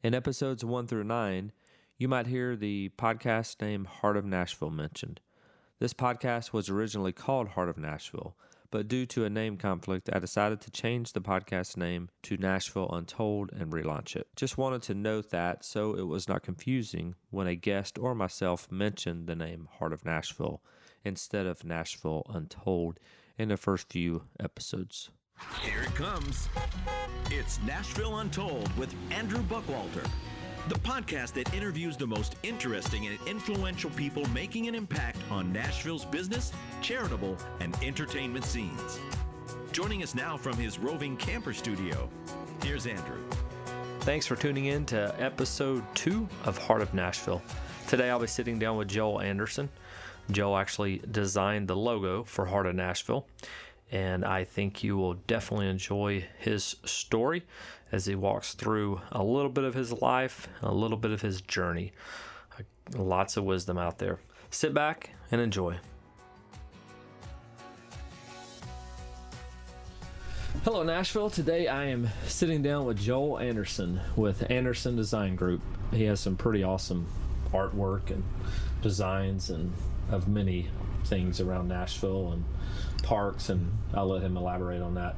In episodes 1 through 9, you might hear the podcast name Heart of Nashville mentioned. This podcast was originally called Heart of Nashville, but due to a name conflict, I decided to change the podcast name to Nashville Untold and relaunch it. Just wanted to note that so it was not confusing when a guest or myself mentioned the name Heart of Nashville instead of Nashville Untold in the first few episodes. Here it comes. It's Nashville Untold with Andrew Buckwalter, the podcast that interviews the most interesting and influential people making an impact on Nashville's business, charitable, and entertainment scenes. Joining us now from his roving camper studio, here's Andrew. Thanks for tuning in to episode two of Heart of Nashville. Today I'll be sitting down with Joel Anderson. Joel actually designed the logo for Heart of Nashville, and I think you will definitely enjoy his story as he walks through a little bit of his life, a little bit of his journey. Lots of wisdom out there. Sit back and enjoy. Hello, Nashville. Today I am sitting down with Joel Anderson with Anderson Design Group. He has some pretty awesome artwork and designs and of many things around Nashville and parks, and I'll let him elaborate on that.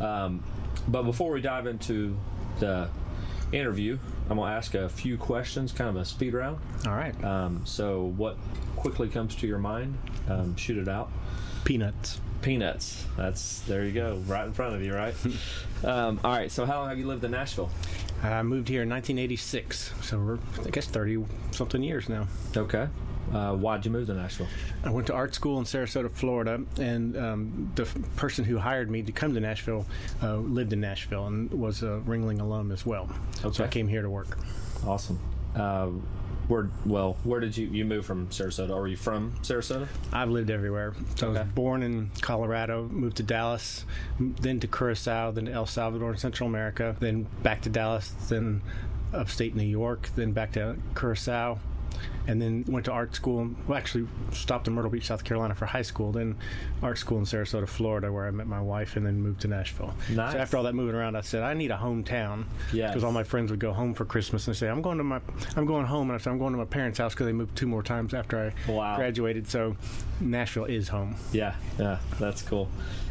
Um, but before we dive into the interview, I'm going to ask a few questions, kind of a speed round. All right. Um, so, what quickly comes to your mind? Um, shoot it out. Peanuts. Peanuts. That's there you go, right in front of you, right? um, all right. So, how long have you lived in Nashville? I moved here in 1986, so we're I guess 30 something years now. Okay. Uh, why'd you move to Nashville? I went to art school in Sarasota, Florida, and um, the f- person who hired me to come to Nashville uh, lived in Nashville and was a Ringling alum as well. Okay. So I came here to work. Awesome. Uh, where well, where did you you move from Sarasota? Are you from Sarasota? I've lived everywhere. So I was born in Colorado, moved to Dallas, then to Curacao, then to El Salvador in Central America, then back to Dallas, then upstate New York, then back to Curacao, and then went to art school. Well, actually stopped in Myrtle Beach, South Carolina for high school, then art school in Sarasota, Florida, where I met my wife, and then moved to Nashville. Nice. So after all that moving around, I said I need a hometown Yeah. because all my friends would go home for Christmas and they say I'm going to my I'm going home, and I said I'm going to my parents' house because they moved two more times after I Wow. graduated. So Nashville is home. Yeah, yeah, that's cool.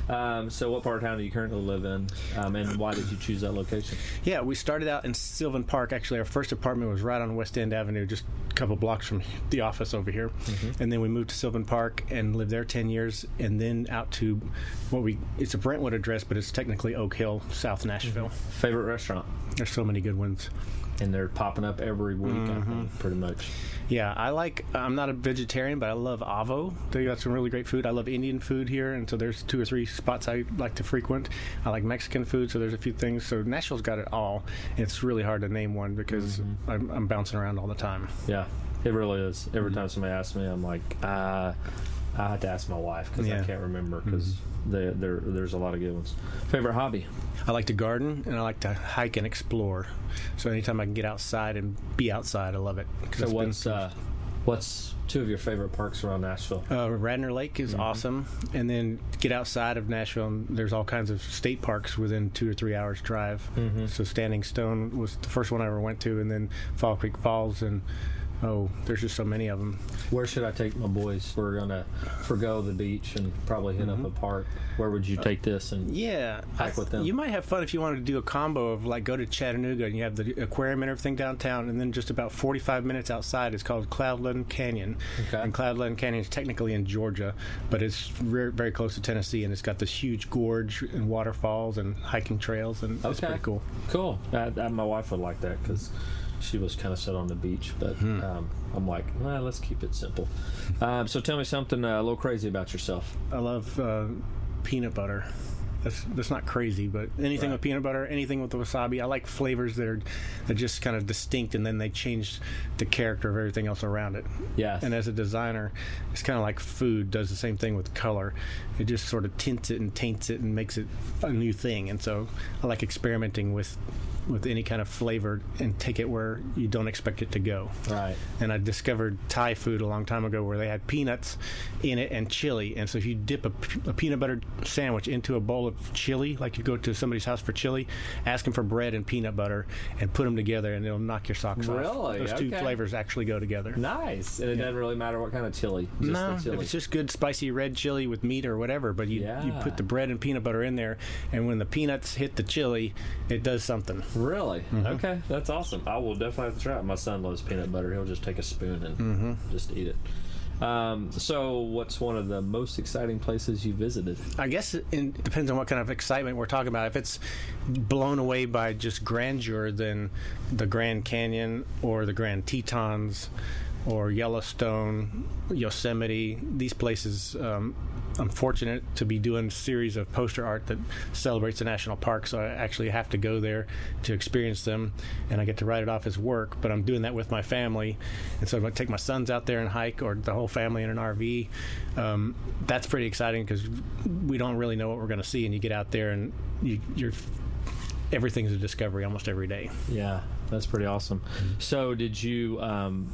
Um, so, what part of town do you currently live in, um, and why did you choose that location? Yeah, we started out in Sylvan Park. Actually, our first apartment was right on West End Avenue, just a couple blocks from the office over here. And then we moved to Sylvan Park and lived there 10 years, and then out to what we it's a Brentwood address, but it's technically Oak Hill, South Nashville. Favorite restaurant? There's so many good ones. And they're popping up every week, I think, pretty much. Yeah, I like. I'm not a vegetarian, but I love Avo. They got some really great food. I love Indian food here, and so there's two or three spots I like to frequent. I like Mexican food, so there's a few things. So Nashville's got it all. It's really hard to name one because I'm, I'm bouncing around all the time. Yeah, it really is. Every time somebody asks me, I'm like, uh, I have to ask my wife because I can't remember because there there's a lot of good ones. Favorite hobby? I like to garden and I like to hike and explore. So anytime I can get outside and be outside, I love it. So what's uh, what's two of your favorite parks around Nashville? Uh, Radnor Lake is awesome, and then get outside of Nashville. And there's all kinds of state parks within two or three hours drive. So Standing Stone was the first one I ever went to, and then Fall Creek Falls, and oh, there's just so many of them. Where should I take my boys? We're gonna forgo the beach and probably hit up a park. Where would you take this? And Yeah, Hike I- with them. You might have fun if you wanted to do a combo of like go to Chattanooga and you have the aquarium and everything downtown, and then just about 45 minutes outside is called Cloudland Canyon. Okay. And Cloudland Canyon is technically in Georgia, but it's very, very close to Tennessee, and it's got this huge gorge and waterfalls and hiking trails, and it's Okay. pretty cool. Cool. Uh, uh, my wife would like that because she was kind of set on the beach, but Hmm. um, I'm like, well, let's keep it simple. Um, so tell me something uh, a little crazy about yourself. I love uh, peanut butter. That's that's not crazy, but anything Right. with peanut butter, anything with the wasabi, I like flavors that are that just kind of distinct, and then they change the character of everything else around it. Yes. And as a designer, it's kind of like food does the same thing with color. It just sort of tints it and taints it and makes it a new thing. And so I like experimenting with with any kind of flavor and take it where you don't expect it to go. Right. And I discovered Thai food a long time ago where they had peanuts in it and chili. And so if you dip a, a peanut butter sandwich into a bowl of chili, like you go to somebody's house for chili, ask them for bread and peanut butter and put them together, and it'll knock your socks off. Really? Those two flavors actually go together. Nice. And it doesn't really matter what kind of chili. Just no, the if it's just good spicy red chili with meat or whatever, but you you put the bread and peanut butter in there, and when the peanuts hit the chili, it does something. Really? Mm-hmm. Okay, that's awesome. I will definitely have to try it. My son loves peanut butter. He'll just take a spoon and just eat it. Um, so, what's one of the most exciting places you visited? I guess it it depends on what kind of excitement we're talking about. If it's blown away by just grandeur, then the Grand Canyon or the Grand Tetons or Yellowstone, Yosemite, these places. Um, I'm fortunate to be doing a series of poster art that celebrates the national park, so I actually have to go there to experience them, and I get to write it off as work. But I'm doing that with my family, and so I'm going to take my sons out there and hike, or the whole family in an RV. Um, that's pretty exciting because we don't really know what we're going to see, and you get out there and you, you're everything's a discovery almost every day. Yeah, that's pretty awesome. So, did you um,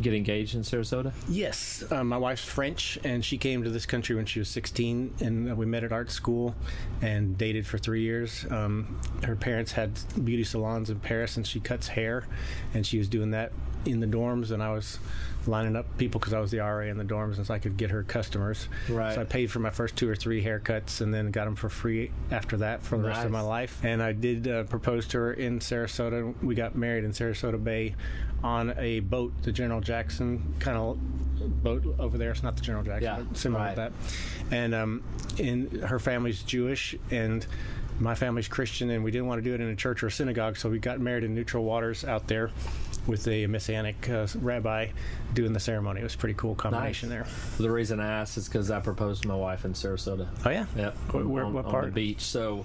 get engaged in Sarasota? Yes, um, my wife's French, and she came to this country when she was 16, and uh, we met at art school and dated for three years. Um, her parents had beauty salons in Paris, and she cuts hair, and she was doing that in the dorms, and I was lining up people because I was the RA in the dorms, and so I could get her customers. Right. So I paid for my first two or three haircuts, and then got them for free after that for the rest of my life. And I did uh, propose to her in Sarasota. We got married in Sarasota Bay on a boat, the General Jackson kind of boat over there. It's not the General Jackson, Yeah, but similar right. to that. And um, in her family's Jewish and my family's Christian, and we didn't want to do it in a church or a synagogue, so we got married in neutral waters out there with a messianic uh, rabbi doing the ceremony. It was a pretty cool combination there. The reason I asked is because I proposed to my wife in Sarasota. Oh yeah, Yep. Where- where- on, what on the beach. So,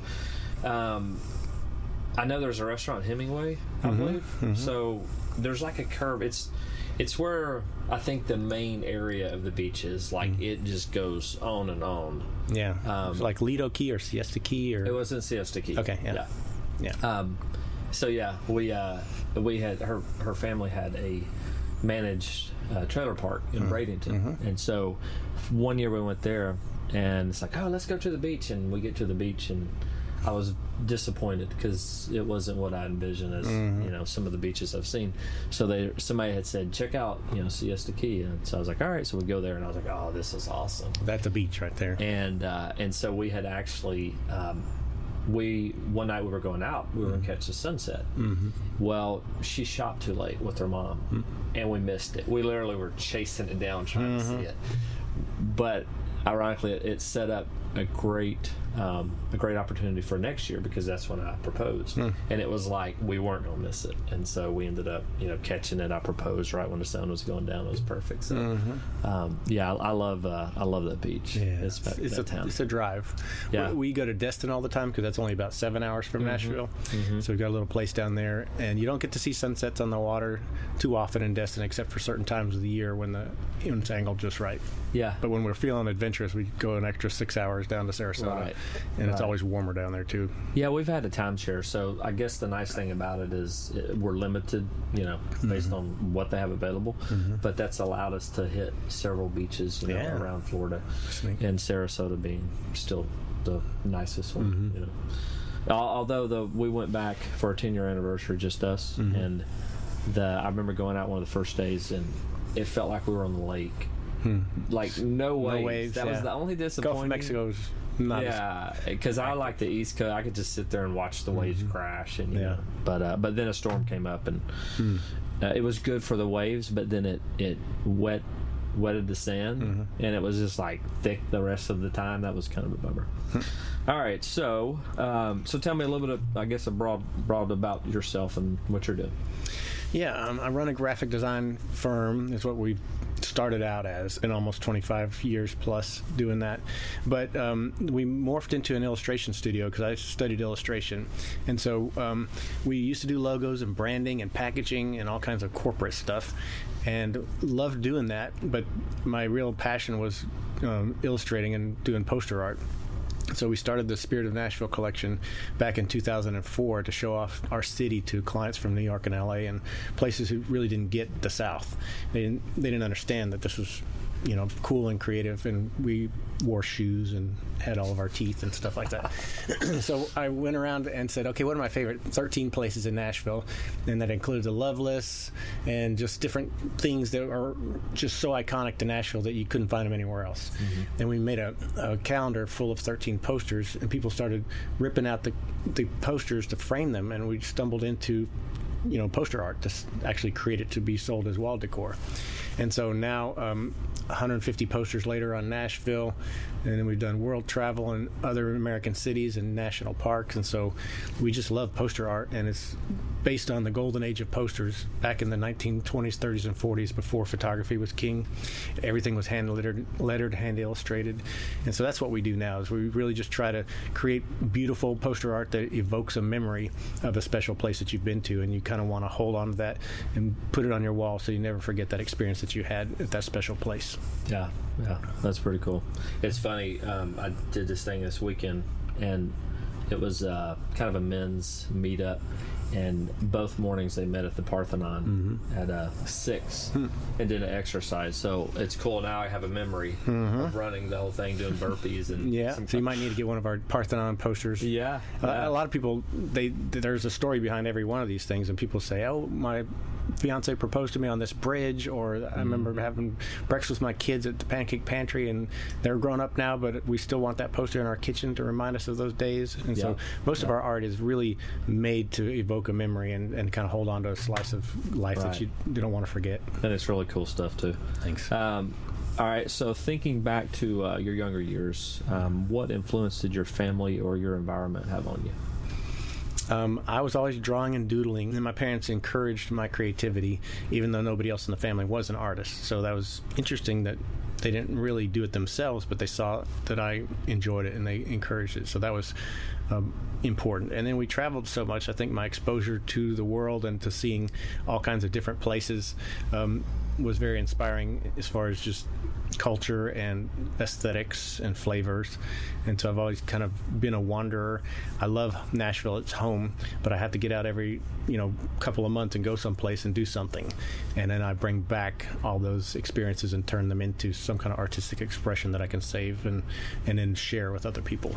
um, I know there's a restaurant Hemingway, I Mm-hmm. believe. So there's like a curve. It's it's where I think the main area of the beach is. Like Mm-hmm. it just goes on and on. Yeah, Um, So like Lido Key or Siesta Key or It wasn't Siesta Key. Okay, yeah. yeah. yeah. Um, so yeah, we uh, we had her her family had a managed uh, trailer park in Mm-hmm. Bradenton, and so one year we went there, and it's like, oh, let's go to the beach, and we get to the beach, and I was disappointed because it wasn't what I envisioned as Mm-hmm. you know some of the beaches I've seen. So they somebody had said check out you know Siesta Key, and so I was like, all right, so we go there, and I was like, oh, this is awesome. That's a beach right there. and uh, and so we had actually um, we one night we were going out we were going to catch the sunset. Mm-hmm. well she shot too late with her mom and we missed it. We literally were chasing it down trying to see it. But ironically it, it set up a great um, a great opportunity for next year because that's when I proposed and it was like we weren't gonna miss it and so we ended up you know catching it I proposed right when the sun was going down it was perfect so um, yeah I, I love uh, I love that beach Yeah, it's, it's, it's a town. it's a drive. Yeah. Mm-hmm. we, we go to Destin all the time because that's only about seven hours from Nashville. So we've got a little place down there, and you don't get to see sunsets on the water too often in Destin, except for certain times of the year when the when it's angled just right. yeah But when we're feeling adventurous, we go an extra six hours down to Sarasota, Right. And it's always warmer down there too. Yeah, we've had a timeshare, so I guess the nice thing about it is uh, we're limited, you know, based Mm-hmm. on what they have available. But that's allowed us to hit several beaches, you know, Yeah. around Florida, Sweet. and Sarasota being still the nicest one. Mm-hmm. You know, although the we went back for our 10 year anniversary, just us, Mm-hmm. and the I remember going out one of the first days, and it felt like we were on the lake. Like no waves. waves, that was the only disappointing. Gulf of Mexico is not. Yeah, because I like the East Coast. I could just sit there and watch the waves crash, and Mm-hmm. Yeah. Know, but uh, but then a storm came up, and uh, it was good for the waves, but then it it wet wetted the sand, Mm-hmm. and it was just like thick the rest of the time. That was kind of a bummer. All right, so um, so tell me a little bit of I guess a broad broad about yourself and what you're doing. Yeah, um, I run a graphic design firm. Is what we started out as, in almost 25 years plus doing that. But um, we morphed into an illustration studio because I studied illustration, and so um, we used to do logos and branding and packaging and all kinds of corporate stuff, and loved doing that. But my real passion was um, illustrating and doing poster art. So we started the Spirit of Nashville collection back in 2004 to show off our city to clients from New York and LA and places who really didn't get the South. They didn't, they didn't understand that this was you know cool and creative and we wore shoes and had all of our teeth and stuff like that. So i went around and said okay what are my favorite 13 places in nashville? And that included the loveless and just different things that are just so iconic to nashville that you couldn't find them anywhere else. Mm-hmm. and we made a, a, calendar full of 13 posters and people started ripping out the, the posters to frame them and we stumbled into you know poster art to actually create it to be sold as wall decor. And so now um, 150 posters later on Nashville, and then we've done world travel in other American cities and national parks, and so we just love poster art, and it's based on the golden age of posters back in the 1920s, 30s, and 40s before photography was king. Everything was hand lettered, lettered, hand illustrated, and so that's what we do now. Is we really just try to create beautiful poster art that evokes a memory of a special place that you've been to, and you kind of want to hold on to that and put it on your wall so you never forget that experience that you had at that special place. Yeah, yeah, that's pretty cool. It's funny. Um, I did this thing this weekend, and it was uh, kind of a men's meetup, and both mornings they met at the Parthenon mm-hmm. at uh, six hmm. and did an exercise. So it's cool. Now I have a memory mm-hmm. of running the whole thing, doing burpees and yeah. So you might need to get one of our Parthenon posters. Yeah, uh, yeah. a lot of people they there's a story behind every one of these things, and people say, "Oh, my fiance proposed to me on this bridge, or I mm-hmm. remember having breakfast with my kids at the Pancake Pantry, and they're grown up now, but we still want that poster in our kitchen to remind us of those days. And yeah. so most yeah. of our art is really made to evoke a memory and, and kind of hold on to a slice of life right. that you, you don't want to forget. And it's really cool stuff too. Thanks. Um, all right. So thinking back to uh, your younger years, um, what influence did your family or your environment have on you? Um, I was always drawing and doodling, and my parents encouraged my creativity, even though nobody else in the family was an artist. So that was interesting that they didn't really do it themselves, but they saw that I enjoyed it and they encouraged it. So that was um, important. And then we traveled so much. I think my exposure to the world and to seeing all kinds of different places um, was very inspiring as far as just culture and aesthetics and flavors. And so I've always kind of been a wanderer. I love Nashville, it's home, but I have to get out every, you know, couple of months and go someplace and do something. And then I bring back all those experiences and turn them into some kind of artistic expression that I can save and, and then share with other people.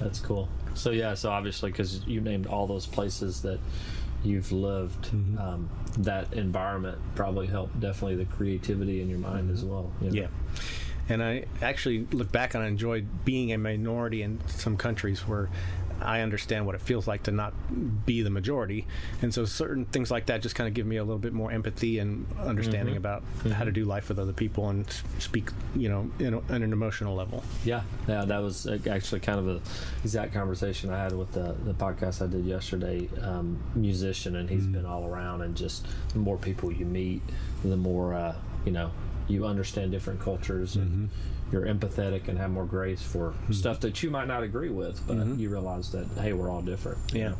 That's cool. So yeah, so obviously because you named all those places that you've lived, mm-hmm. um, that environment probably helped definitely the creativity in your mind mm-hmm. as well. You know? Yeah. And I actually look back and I enjoyed being a minority in some countries where I understand what it feels like to not be the majority, and so certain things like that just kind of give me a little bit more empathy and understanding mm-hmm. about mm-hmm. how to do life with other people and speak, you know, in, in, an emotional level. Yeah, yeah, that was actually kind of the exact conversation I had with the, the podcast I did yesterday. Um, musician, and he's mm-hmm. been all around, and just the more people you meet, the more uh, you know you understand different cultures and mm-hmm you're empathetic and have more grace for mm-hmm. stuff that you might not agree with, but mm-hmm. you realize that hey, we're all different. Yeah.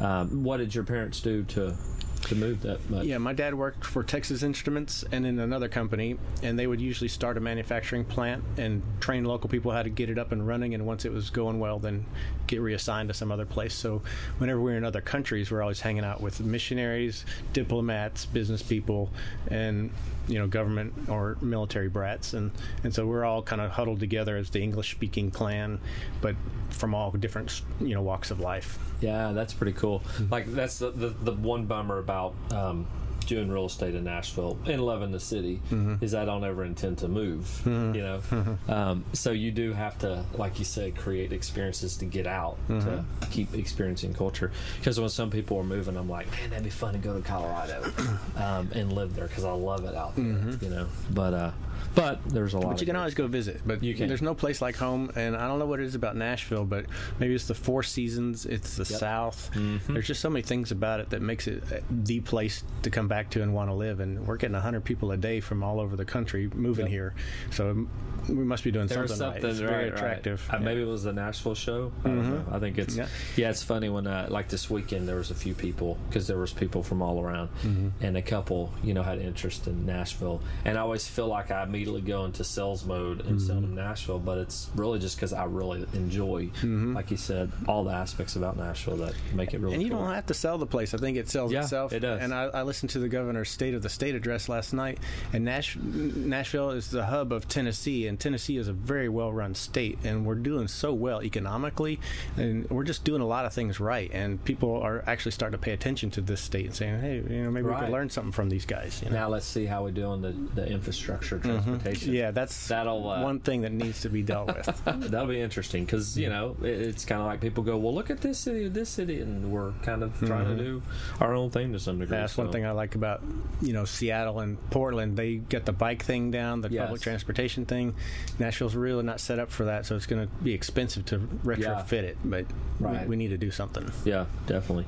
Um, what did your parents do to to move that much? Yeah, my dad worked for Texas Instruments and in another company, and they would usually start a manufacturing plant and train local people how to get it up and running. And once it was going well, then get reassigned to some other place. So whenever we are in other countries, we're always hanging out with missionaries, diplomats, business people, and you know government or military brats, and and so we're all kind of huddled together as the English-speaking clan, but from all different you know walks of life. Yeah, that's pretty cool. Mm-hmm. Like that's the, the, the one bummer about um, doing real estate in Nashville and loving the city mm-hmm. is I don't ever intend to move. Mm-hmm. You know, mm-hmm. um, so you do have to, like you said, create experiences to get out to mm-hmm. keep experiencing culture. Because when some people are moving, I'm like, man, that'd be fun to go to Colorado um, and live there because I love it out there. Mm-hmm. You know, but uh, but there's a lot. But you can always go visit. But you can. There's no place like home, and I don't know what it is about Nashville, but maybe it's the Four Seasons, it's the yep. South. Mm-hmm. There's just so many things about it that makes it the place to come back to and want to live. And we're getting 100 people a day from all over the country moving yep. here, so we must be doing There's something, something right. very right, attractive. Right. Uh, maybe it was the Nashville show. I, mm-hmm. I think it's yeah. yeah. It's funny when uh, like this weekend there was a few people because there was people from all around, mm-hmm. and a couple you know had interest in Nashville, and I always feel like I immediately go into sales mode and Mm-hmm. them Nashville, but it's really just because I really enjoy, like you said, all the aspects about Nashville that make it really. And you cool. don't have to sell the place. I think it sells Yeah, itself. it does. And I, I listened to the governor's State of the State address last night. And Nash, Nashville is the hub of Tennessee, and Tennessee is a very well-run state, and we're doing so well economically, and we're just doing a lot of things right. And people are actually starting to pay attention to this state and saying, "Hey, you know, maybe we could learn something from these guys." You know? Now let's see how we do on the, the infrastructure transportation. Mm-hmm. yeah, that's That'll, uh, one thing that needs to be dealt with. That'll be interesting because you know it, it's kind of like people go, well, look at this city, this city, and we're kind of trying to do our own thing to some degree. Mm-hmm. That's one thing I like about you know Seattle and Portland. They get the bike thing down, the Yes. public transportation thing. Nashville's really not set up for that, so it's going to be expensive to retrofit it. But Right. we, we need to do something. Yeah, definitely.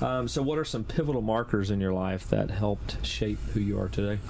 Um, so, what are some pivotal markers in your life that helped shape who you are today?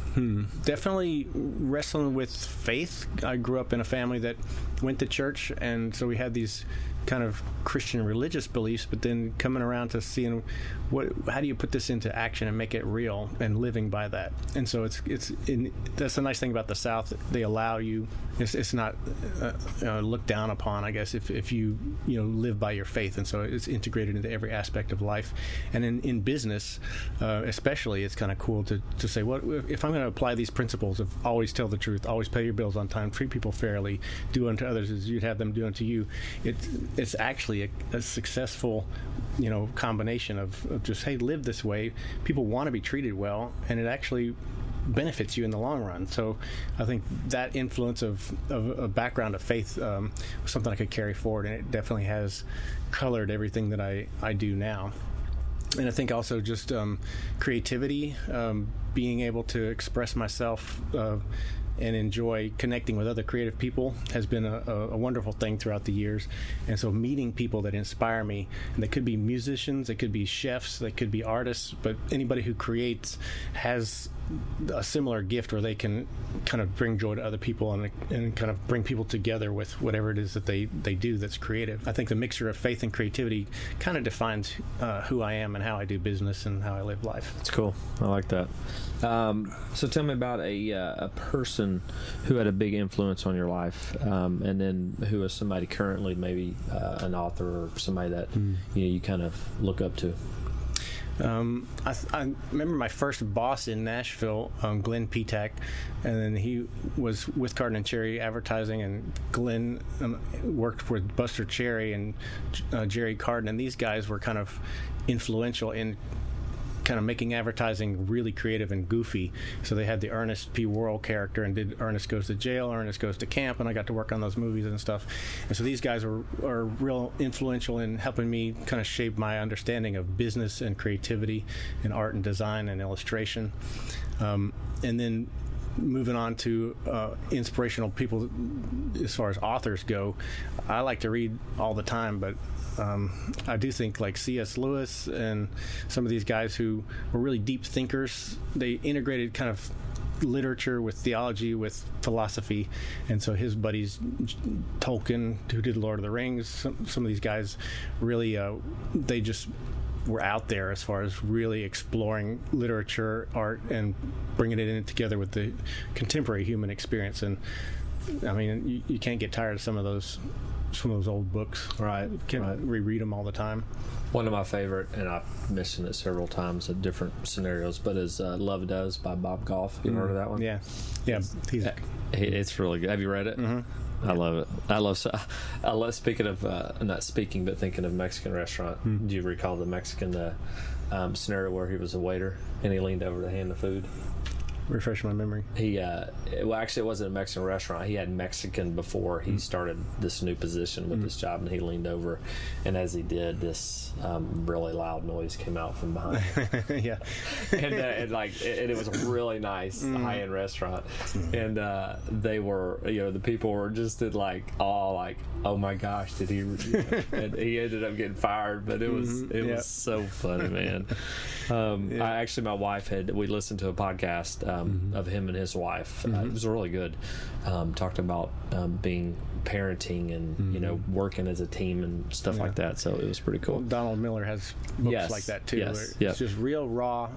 Definitely wrestling with faith. I grew up in a family that went to church, and so we had these kind of Christian religious beliefs, but then coming around to seeing what how do you put this into action and make it real and living by that. And so it's it's in, that's the nice thing about the South. They allow you. It's, it's not uh, uh, looked down upon, I guess, if, if you you know live by your faith, and so it's integrated into every aspect of life. And in in business, uh, especially, it's kind of cool to to say, what if I'm going to apply these principles of always tell the truth, always pay your bills on time, treat people fairly, do unto others as you'd have them do unto you. It's it's actually a, a successful, you know, combination of, of just hey, live this way. People want to be treated well, and it actually benefits you in the long run. So I think that influence of, of a background of faith um, was something I could carry forward, and it definitely has colored everything that I, I do now. And I think also just um, creativity, um, being able to express myself uh, and enjoy connecting with other creative people has been a, a, wonderful thing throughout the years. And so meeting people that inspire me, and they could be musicians, they could be chefs, they could be artists, but anybody who creates has a similar gift where they can kind of bring joy to other people and, and kind of bring people together with whatever it is that they, they do that's creative. I think the mixture of faith and creativity kind of defines uh, who I am and how I do business and how I live life. It's cool. I like that. Um, so, tell me about a uh, a person who had a big influence on your life, um, and then who is somebody currently, maybe uh, an author or somebody that you know you kind of look up to. Um, I, I remember my first boss in Nashville, um, Glenn Petak, and then he was with Carden and Cherry Advertising, and Glenn um, worked with Buster Cherry and uh, Jerry Carden, and these guys were kind of influential in kind of making advertising really creative and goofy. So they had the Ernest P. Worrell character and did Ernest Goes to Jail, Ernest Goes to Camp, and I got to work on those movies and stuff. And so these guys are, are real influential in helping me kind of shape my understanding of business and creativity and art and design and illustration. Um, and then moving on to uh, inspirational people as far as authors go, I like to read all the time, but um, I do think like C.S. Lewis and some of these guys who were really deep thinkers, they integrated kind of literature with theology with philosophy and so his buddies tolkien who did lord of the rings some, some of these guys really uh, they just were out there as far as really exploring literature art and bringing it in together with the contemporary human experience and i mean you, you can't get tired of some of those some of those old books Right, can right. reread them all the time One of my favorite, and I've mentioned it several times in different scenarios, but is uh, "Love Does" by Bob Goff. You heard of that one? yeah yeah he's It- It's really good. Have you read it? Mm-hmm. I love it. I love. so- I love. Speaking of uh, not speaking, but thinking of Mexican restaurant. Do you recall the Mexican uh, um, scenario where he was a waiter and he leaned over to hand the food? Refresh my memory He uh, well, actually, it wasn't a Mexican restaurant. He had Mexican before he started this new position with this job, and he leaned over, and as he did, this um, really loud noise came out from behind. him. yeah and, uh, and like it, and it was a really nice high end restaurant, and uh, they were you know the people were just in like all like oh my gosh did he and he ended up getting fired but it was it Yep. was so funny man. Um, I actually my wife had we listened to a podcast um, of him and his wife. Uh, it was really good. Um, talked about um, being parenting and you know working as a team and stuff like that. So it was pretty cool. Donald Miller has books Yes, like that too. yes, yep. It's just real raw,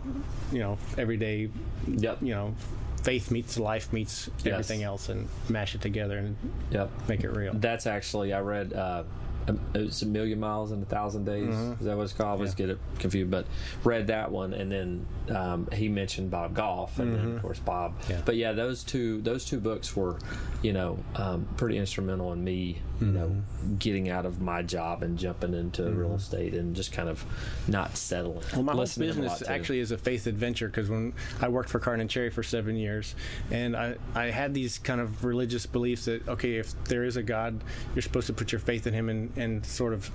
you know, everyday, Yep. you know, faith meets life meets Yes. everything else and mash it together and Yep. make it real. That's actually I read. Uh, Um, it's a million miles in a thousand days. Mm-hmm. Is that what it's called? I always get it confused, but read that one, and then um, he mentioned Bob Goff, and then of mm-hmm. course Bob. Yeah. But yeah, those two those two books were, you know, um, pretty instrumental in me, you know, mm-hmm. getting out of my job and jumping into real estate and just kind of not settling. Well, my whole Listening a business actually is a faith adventure because when I worked for Carden and Cherry for seven years, and I, I had these kind of religious beliefs that okay, if there is a God, you're supposed to put your faith in Him and, and sort of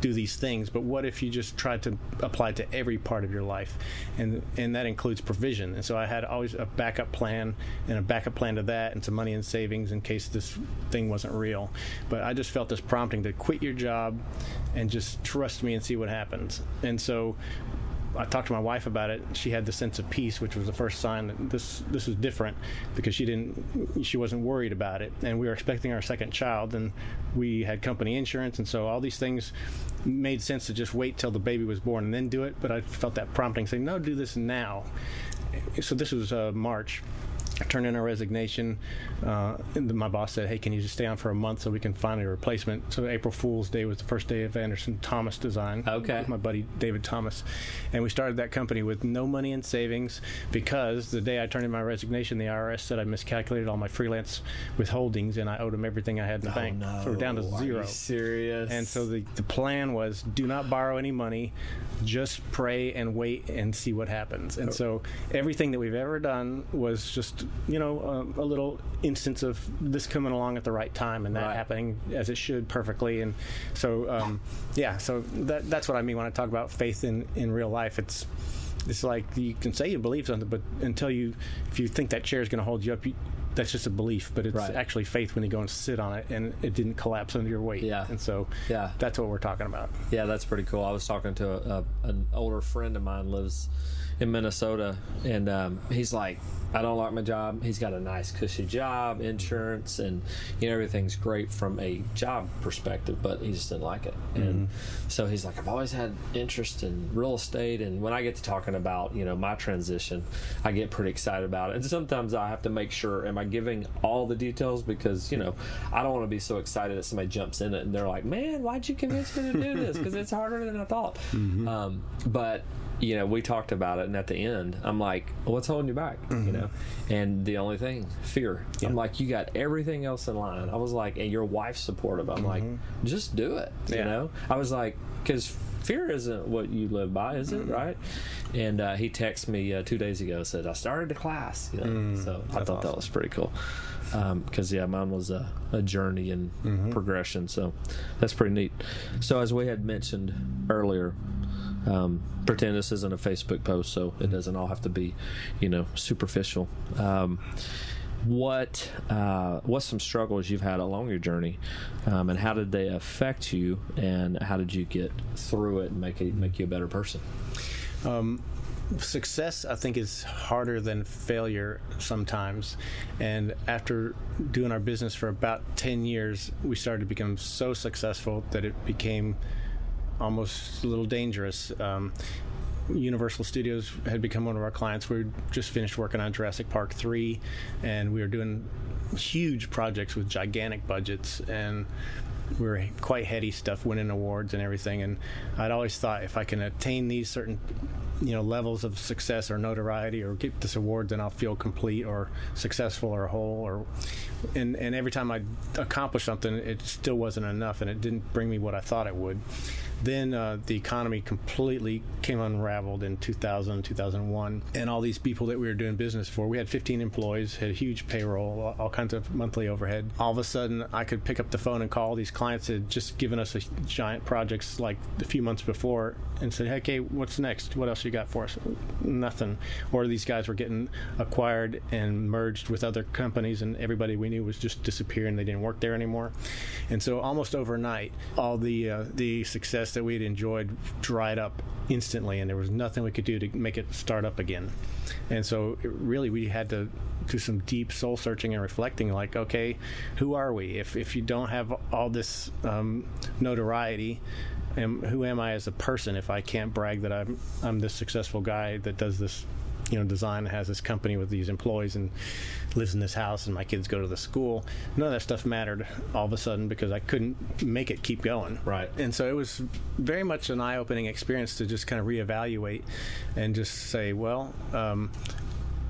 do these things. But what if you just tried to apply to every part of your life, and and that includes provision. And so I had always a backup plan and a backup plan to that, and some money in savings in case this thing wasn't real. But I just felt this prompting to quit your job and just trust me and see what happens. And so I talked to my wife about it. She had the sense of peace, which was the first sign that this this was different because she didn't she wasn't worried about it. And we were expecting our second child, and we had company insurance, and so all these things made sense to just wait till the baby was born and then do it. But I felt that prompting saying, "No, do this now." So this was uh, March. I turned in a resignation. Uh, and my boss said, "Hey, can you just stay on for a month so we can find a replacement?" So April Fool's Day was the first day of Anderson Thomas Design. Okay. with my buddy David Thomas, and we started that company with no money in savings because the day I turned in my resignation, the IRS said I miscalculated all my freelance withholdings and I owed them everything I had in the bank. No. So we're down to Are zero. you serious? And so the, the plan was do not borrow any money, just pray and wait and see what happens. And so everything that we've ever done was just, you know, a, a little instance of this coming along at the right time and that Right. happening as it should perfectly. And so, um, yeah, so that, that's what I mean when I talk about faith in, in real life. It's, it's like you can say you believe something, but until you, if you think that chair is going to hold you up, you, that's just a belief, but it's Right. actually faith when you go and sit on it and it didn't collapse under your weight. Yeah. And so Yeah. that's what we're talking about. Yeah, that's pretty cool. I was talking to a, a, an older friend of mine lives in Minnesota, and um, he's like, I don't like my job. He's got a nice, cushy job, insurance, and you know everything's great from a job perspective, but he just didn't like it. And so he's like, I've always had interest in real estate, and when I get to talking about you know my transition, I get pretty excited about it. And sometimes I have to make sure, am I giving all the details because you know I don't want to be so excited that somebody jumps in it and they're like, man, why'd you convince me to do this? Because it's harder than I thought. Um, but you know, we talked about it, and at the end, I'm like, "What's holding you back?" You mm-hmm. know, and the only thing, fear. I'm like, "You got everything else in line." I was like, "And your wife's supportive." I'm like, mm-hmm. "Just do it." You know, I was like, because fear isn't what you live by, is it? Mm-hmm. Right? And uh, he texted me uh, two days ago, said, "I started the class." You know, so I thought that was pretty cool. Um, because yeah, mine was a, a journey and progression, so that's pretty neat. So as we had mentioned earlier, um, pretend this isn't a Facebook post, so it doesn't all have to be, you know, superficial. Um, what uh, what's some struggles you've had along your journey, um, and how did they affect you, and how did you get through it and make it make you a better person? Success, I think, is harder than failure sometimes. And after doing our business for about 10 years, we started to become so successful that it became almost a little dangerous. Um, Universal Studios had become one of our clients. We just finished working on Jurassic Park 3, and we were doing huge projects with gigantic budgets. And we were quite heady stuff, winning awards and everything. And I'd always thought if I can attain these certain, you know, levels of success or notoriety or get this award, then I'll feel complete or successful or whole. Or and and every time I accomplished something, it still wasn't enough, and it didn't bring me what I thought it would. Then uh, the economy completely came unraveled in 2000, 2001, and all these people that we were doing business for, we had 15 employees, had a huge payroll, all- kinds of monthly overhead. All of a sudden, I could pick up the phone and call these clients that had just given us a giant projects like a few months before and said, hey, okay, what's next? What else got for us? Nothing. Or these guys were getting acquired and merged with other companies, and everybody we knew was just disappearing. They didn't work there anymore. And so almost overnight, all the uh, the success that we had enjoyed dried up instantly, and there was nothing we could do to make it start up again. And so really, we had to do some deep soul searching and reflecting. Like, okay, who are we? If if you don't have all this um, notoriety. Am, who am I as a person if I can't brag that I'm I'm this successful guy that does this you know design has this company with these employees and lives in this house and my kids go to the school none of that stuff mattered all of a sudden because i couldn't make it keep going Right. and so it was very much an eye-opening experience to just kind of reevaluate and just say well um,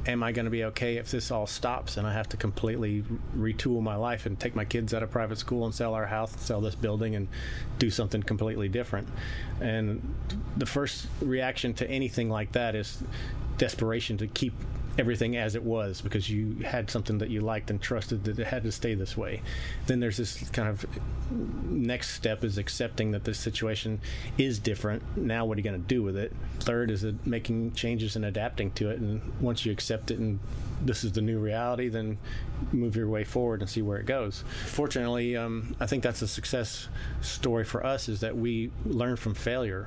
am I going to be okay if this all stops and I have to completely retool my life and take my kids out of private school and sell our house, sell this building, and do something completely different? And the first reaction to anything like that is desperation to keep everything as it was because you had something that you liked and trusted that it had to stay this way. Then there's this kind of next step is accepting that this situation is different. Now, what are you going to do with it? Third is making changes and adapting to it. And once you accept it and this is the new reality, then move your way forward and see where it goes. Fortunately, um, I think that's a success story for us is that we learn from failure.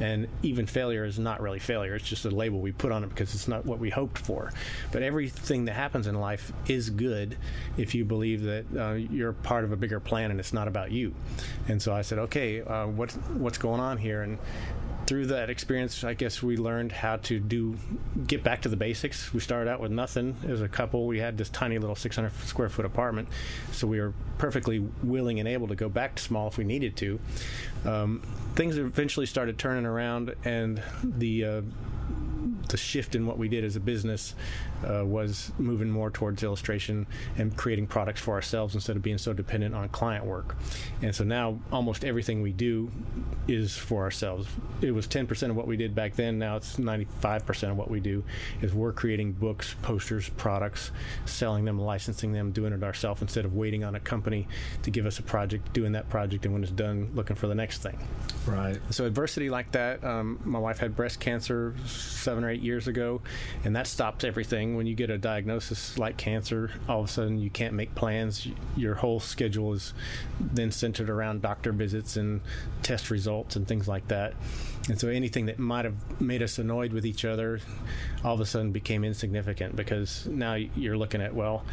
And even failure is not really failure, it's just a label we put on it because it's not what we hoped for. But everything that happens in life is good if you believe that uh, you're part of a bigger plan and it's not about you. And so I said, okay, uh, what, what's going on here? And through that experience, I guess we learned how to do get back to the basics. We started out with nothing as a couple. We had this tiny little 600 square foot apartment, so we were perfectly willing and able to go back to small if we needed to. Um, things eventually started turning around, and the uh, the shift in what we did as a business uh, was moving more towards illustration and creating products for ourselves instead of being so dependent on client work. And so now almost everything we do is for ourselves. It was 10% of what we did back then. Now it's 95% of what we do is we're creating books, posters, products, selling them, licensing them, doing it ourselves instead of waiting on a company to give us a project, doing that project, and when it's done, looking for the next thing. Right. So adversity like that. Um, my wife had breast cancer seven or eight years ago, and that stops everything. When you get a diagnosis like cancer, all of a sudden you can't make plans. Your whole schedule is then centered around doctor visits and test results and things like that. And so anything that might have made us annoyed with each other, all of a sudden became insignificant because now you're looking at well,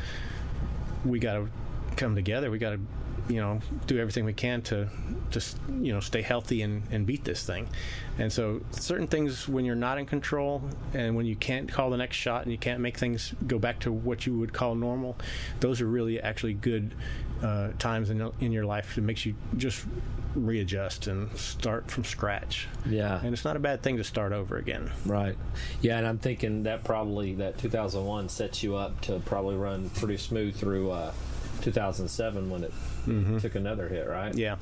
we got to come together. We got to you know do everything we can to just you know stay healthy and, and beat this thing and so certain things when you're not in control and when you can't call the next shot and you can't make things go back to what you would call normal those are really actually good uh, times in, in your life that makes you just readjust and start from scratch Yeah. and it's not a bad thing to start over again Right. Yeah, and I'm thinking that probably that 2001 sets you up to probably run pretty smooth through uh, 2007 when it took another hit, right? Yeah.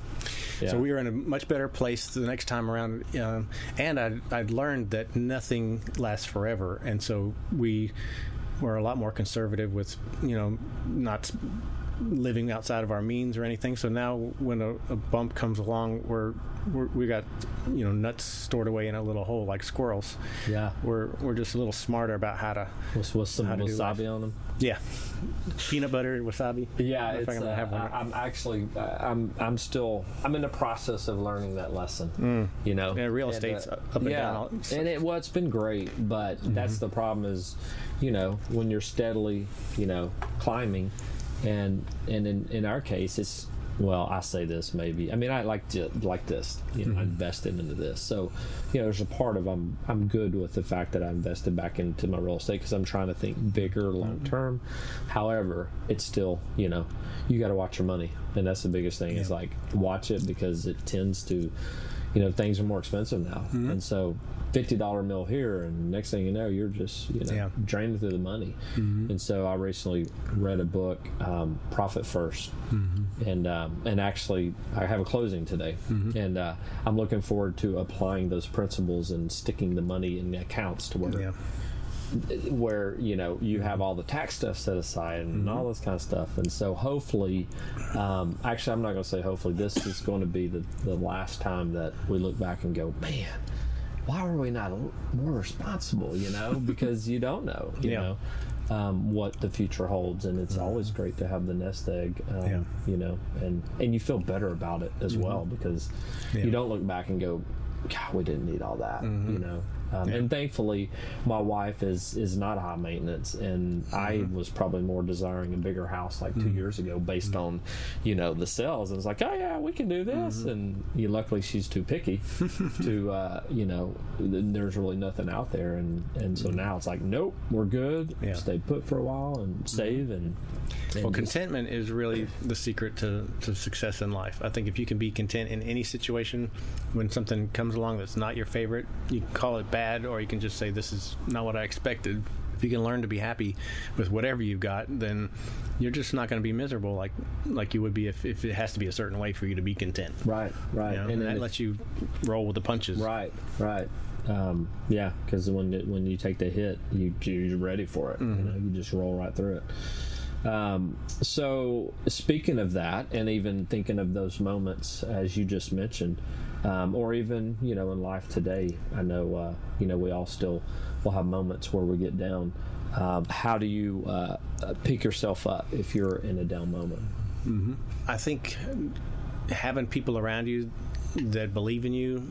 Yeah. So we were in a much better place the next time around, um, and I'd, I'd learned that nothing lasts forever, and so we were a lot more conservative with, you know, not living outside of our means or anything. So now when a, a bump comes along, we're, we're we got you know nuts stored away in a little hole like squirrels. Yeah. We're we're just a little smarter about how to. With, with some How to do wasabi on them. Yeah. Peanut butter, and wasabi. Yeah, I don't know if it's, I'm uh, have one. I, I'm actually, uh, I'm, I'm still, I'm in the process of learning that lesson. You know, Mm. Yeah, real And, estate's uh, up and yeah, down all- and it, well, it's been great, but Mm-hmm. that's the problem is, you know, when you're steadily, you know, climbing, and and in in our case, it's well, I say this maybe. I mean, I like to like this. You know, I Mm-hmm. invested into this, so you know, there's a part of I'm I'm good with the fact that I invested back into my real estate because I'm trying to think bigger, long Mm-hmm. term. However, it's still you know, you got to watch your money, and that's the biggest thing. Is like watch it because it tends to, you know, things are more expensive now, Mm-hmm. and so. Fifty dollar mill here, and next thing you know, you're just you know Yeah. draining through the money. Mm-hmm. And so I recently read a book, um, Profit 1st Mm-hmm. and um, and actually I have a closing today, Mm-hmm. and uh, I'm looking forward to applying those principles and sticking the money in the accounts to where Yeah. Where you know you have all the tax stuff set aside and Mm-hmm. all this kind of stuff and so hopefully um, actually i'm not going to say hopefully this is going to be the, the last time that we look back and go man why were we not more responsible you know because you don't know you Yeah. know um, what the future holds and it's always great to have the nest egg um, Yeah. you know and and you feel better about it as well because Mm-hmm. Yeah. you don't look back and go god we didn't need all that Mm-hmm. you know Um, And thankfully, my wife is is not high maintenance, and I Mm-hmm. was probably more desiring a bigger house like 2 years ago, based Mm-hmm. on you know the sales. And it's like, oh yeah, we can do this. Mm-hmm. And you, luckily, she's too picky to uh, you know. There's really nothing out there, and and so now it's like, nope, we're good. Mm-hmm. Yeah. Mm-hmm. Stay put for a while and save and. and Well, just- contentment is really the secret to, to success in life. I think if you can be content in any situation, when something comes along that's not your favorite, you call it bad, or you can just say, This is not what I expected. If you can learn to be happy with whatever you've got, then you're just not going to be miserable like like you would be if, if it has to be a certain way for you to be content. Right, right, You know? and and that lets you roll with the punches. Right, right. Um, yeah, because when it, when you take the hit, you you're ready for it. You know, you just roll right through it. Um, so speaking of that, and even thinking of those moments as you just mentioned, um, or even you know in life today, I know uh, you know we all still will have moments where we get down. Um, how do you uh, uh, pick yourself up if you're in a down moment? I think having people around you that believe in you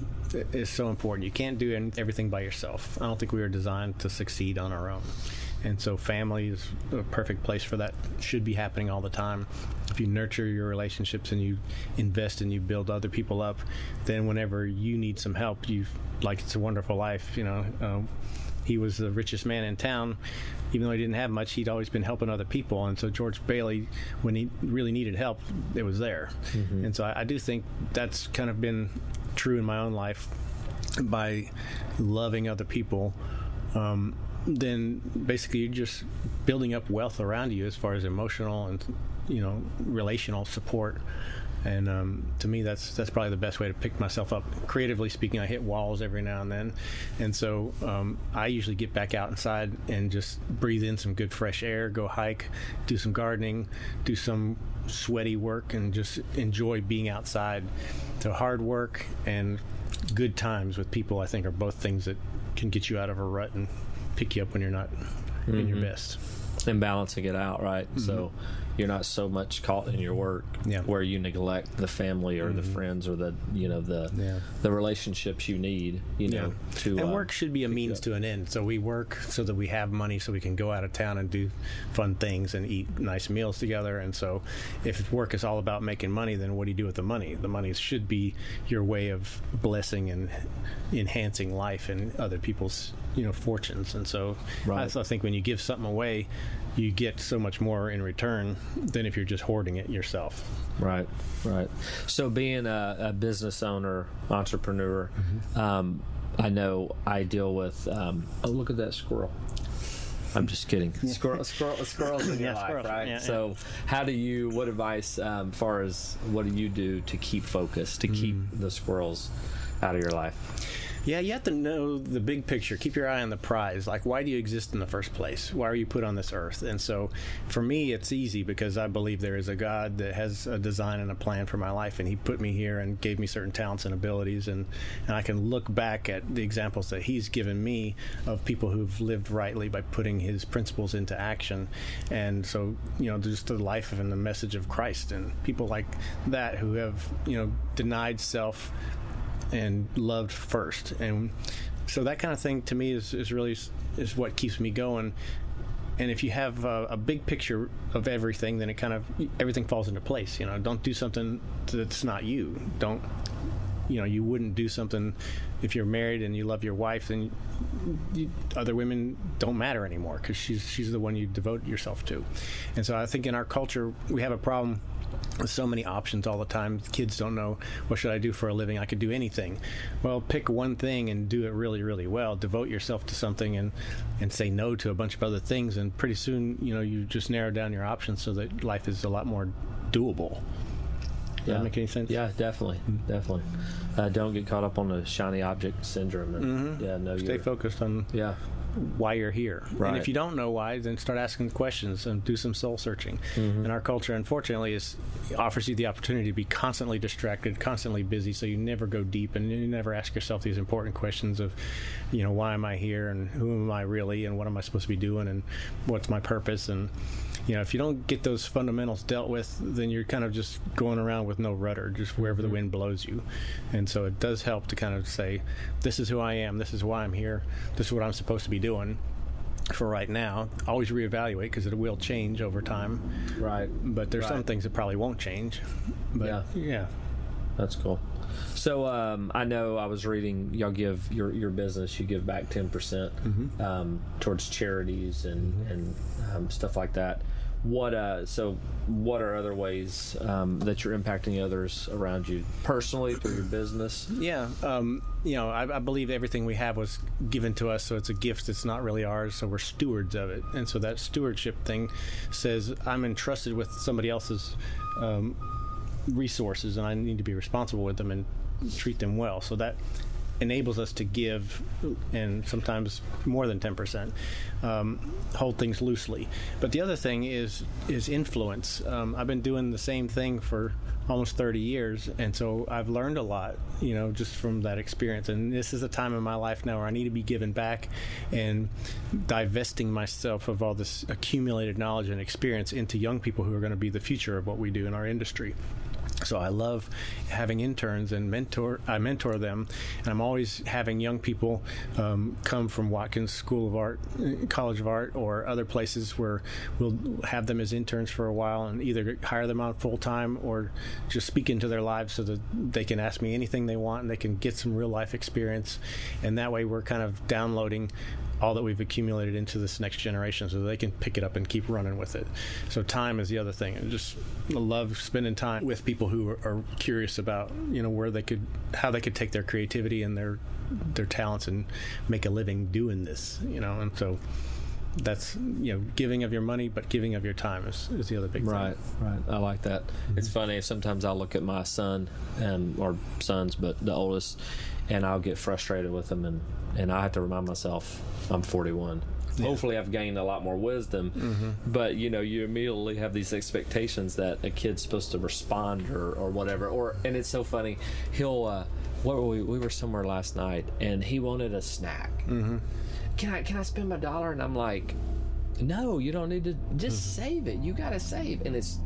is so important. You can't do everything by yourself. I don't think we were designed to succeed on our own. And so, family is a perfect place for that. Should be happening all the time. If you nurture your relationships and you invest and you build other people up, then whenever you need some help, you like it's a wonderful life. You know, um, he was the richest man in town. Even though he didn't have much, he'd always been helping other people. And so George Bailey, when he really needed help, it was there. And so I, I do think that's kind of been true in my own life by loving other people. Um, then basically you're just building up wealth around you as far as emotional and you know relational support. And um, to me that's that's probably the best way to pick myself up. Creatively speaking i hit walls every now and then. And so um, i usually get back out inside and just breathe in some good fresh air go hike do some gardening do some sweaty work and just enjoy being outside. So hard work and good times with people i think are both things that can get you out of a rut and pick you up when you're not in your mm-hmm. best. And balancing it out, right? So mm-hmm. You're not so much caught in your work Yeah. where you neglect the family or the friends or the you know the Yeah. the relationships you need, you know, to and uh, work should be a means up. to an end. So we work so that we have money, so we can go out of town and do fun things and eat nice meals together. And so, if work is all about making money, then what do you do with the money? The money should be your way of blessing and enhancing life and other people's you know fortunes. And so, Right. I also think when you give something away, you get so much more in return than if you're just hoarding it yourself. Right, right. So being a, a business owner, entrepreneur, Mm-hmm. um, I know I deal with. Um, oh, look at that squirrel. I'm just kidding. Squirrel, squirrel, squirrels in your Yeah, life, squirrels. right? Yeah, yeah. so, how do you? What advice, um, far as what do you do to keep focused, to keep Mm. the squirrels out of your life? Yeah, you have to know the big picture. Keep your eye on the prize. Like, why do you exist in the first place? Why are you put on this earth? And so, for me, it's easy because I believe there is a God that has a design and a plan for my life, and He put me here and gave me certain talents and abilities, and and I can look back at the examples that He's given me of people who've lived rightly by putting His principles into action, and so you know, just the life and the message of Christ, and people like that who have you know denied self and loved first. And so that kind of thing to me is, is really is what keeps me going. And if you have a, a big picture of everything then it kind of everything falls into place you know? Don't do something that's not you. Don't you know you wouldn't do something if you're married and you love your wife then you, other women don't matter anymore because she's she's the one you devote yourself to. And so i think in our culture we have a problem so many options all the time. Kids don't know what should i do for a living? I could do anything. Well pick one thing and do it really really well. Devote yourself to something and and say no to a bunch of other things. And pretty soon you know you just narrow down your options so that life is a lot more doable. Does that make any sense? Yeah, definitely, definitely. Uh, don't get caught up on the shiny object syndrome. And, Yeah, no, Stay focused on Yeah, why you're here. And if you don't know why, then start asking questions and do some soul searching. Mm-hmm. And our culture, unfortunately, is offers you the opportunity to be constantly distracted, constantly busy, so you never go deep and you never ask yourself these important questions of, you know, why am I here and who am I really and what am I supposed to be doing and what's my purpose? And you know, if you don't get those fundamentals dealt with, then you're kind of just going around with no rudder, just wherever the mm-hmm. wind blows you. And so it does help to kind of say, this is who I am, this is why I'm here, this is what I'm supposed to be doing for right now. Always reevaluate because it will change over time. Right. But there's some things that probably won't change. But Yeah. yeah, That's cool. So um, I know I was reading y'all give your your business you give back ten percent um, towards charities and and um, stuff like that. What uh so what are other ways um, that you're impacting others around you personally through your business? Yeah, um, you know, I, I believe everything we have was given to us, so it's a gift it's not really ours, so we're stewards of it. And so that stewardship thing says I'm entrusted with somebody else's um, resources, and I need to be responsible with them and treat them well. So that enables us to give, and sometimes more than ten percent, um, hold things loosely. But the other thing is is influence. Um, I've been doing the same thing for almost 30 years and so i've learned a lot you know just from that experience and this is a time in my life now where i need to be given back and divesting myself of all this accumulated knowledge and experience into young people who are going to be the future of what we do in our industry so I love having interns and mentor. I mentor them, and I'm always having young people um, come from Watkins School of Art, College of Art, or other places where we'll have them as interns for a while and either hire them on full time or just speak into their lives so that they can ask me anything they want and they can get some real life experience. And that way, we're kind of downloading all that we've accumulated into this next generation so they can pick it up and keep running with it. So time is the other thing. I just love spending time with people who are, are curious about, you know, where they could how they could take their creativity and their their talents and make a living doing this, you know. And so that's you know giving of your money but giving of your time is, is the other big Right, thing right. right I like that. Mm-hmm. It's funny. Sometimes I'll look at my son, and or sons, but the oldest, and I'll get frustrated with them, and and I have to remind myself I'm 41. Hopefully, I've gained a lot more wisdom, Mm-hmm. but you know, you immediately have these expectations that a kid's supposed to respond or, or whatever. Or and it's so funny. He'll uh, what were we? We were somewhere last night, and he wanted a snack. Mm-hmm. Can I can I spend my dollar? And I'm like, no, you don't need to. Just save it. You got to save. And it's,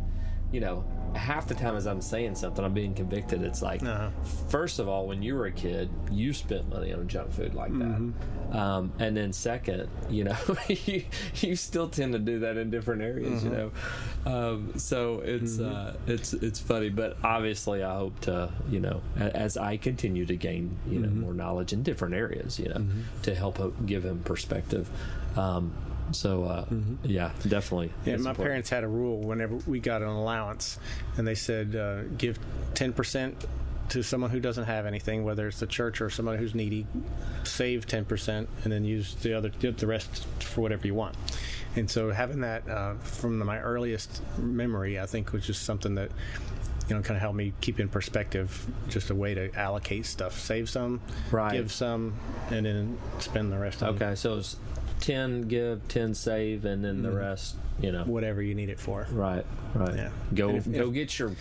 you know, half the time as I'm saying something, I'm being convicted. It's like, Uh-huh. first of all, when you were a kid, you spent money on junk food like that. Um, and then second, you know, you, you still tend to do that in different areas, you know. Um, so it's uh, it's it's funny, but obviously, I hope to, you know, as I continue to gain, you know, more knowledge in different areas, you know, to help uh, give him perspective. Um, so uh, yeah, definitely. Yeah, my important. parents had a rule whenever we got an allowance, and they said uh, give ten percent to someone who doesn't have anything, whether it's the church or someone who's needy. Save ten percent, and then use the other the rest for whatever you want. And so having that uh, from my earliest memory, I think was just something that you know kind of helped me keep in perspective. Just a way to allocate stuff: save some, Right. give some, and then spend the rest on Okay, so it's ten give, ten save, and then the mm. rest, you know. whatever you need it for. Right, right. Yeah. Go if- go if- get your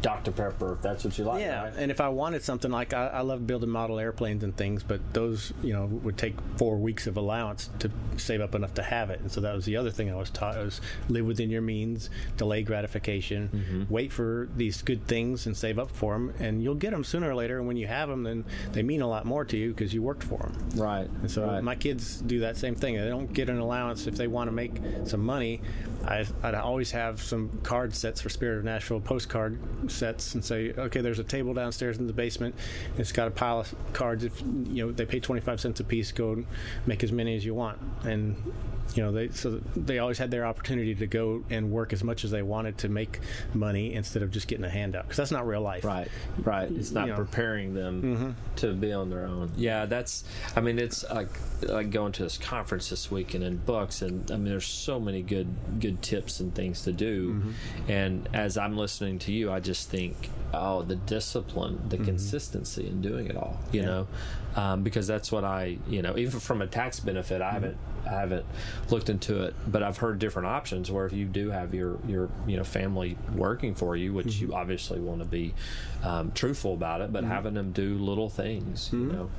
Dr Pepper if that's what you like. Yeah, right? and if I wanted something like I, I love building model airplanes and things, but those you know would take four weeks of allowance to save up enough to have it, and so that was the other thing I was taught: was live within your means, delay gratification, Mm-hmm. wait for these good things and save up for them, and you'll get them sooner or later. And when you have them, then they mean a lot more to you because you worked for them. right. And so right. my kids do that same thing. They don't get an allowance if they want to make some money. I, I'd always have some card sets for Spirit of Nashville postcard sets and say, okay, there's a table downstairs in the basement. It's got a pile of cards. If you know they pay 25 cents a piece, go make as many as you want. And you know they so they always had their opportunity to go and work as much as they wanted to make money instead of just getting a handout because that's not real life. Right, right. It's not You know. preparing them mm-hmm. to be on their own. Yeah, that's. I mean, it's like like going to this conference this weekend and books, and I mean, there's so many good good tips and things to do. Mm-hmm. And as I'm listening to you, I just think oh, the discipline, the mm-hmm. consistency in doing it all. You know, um, because that's what I, you know, even from a tax benefit, I haven't, I haven't looked into it, but I've heard different options where if you do have your your you know family working for you, which you obviously want to be um, truthful about it, but having them do little things, you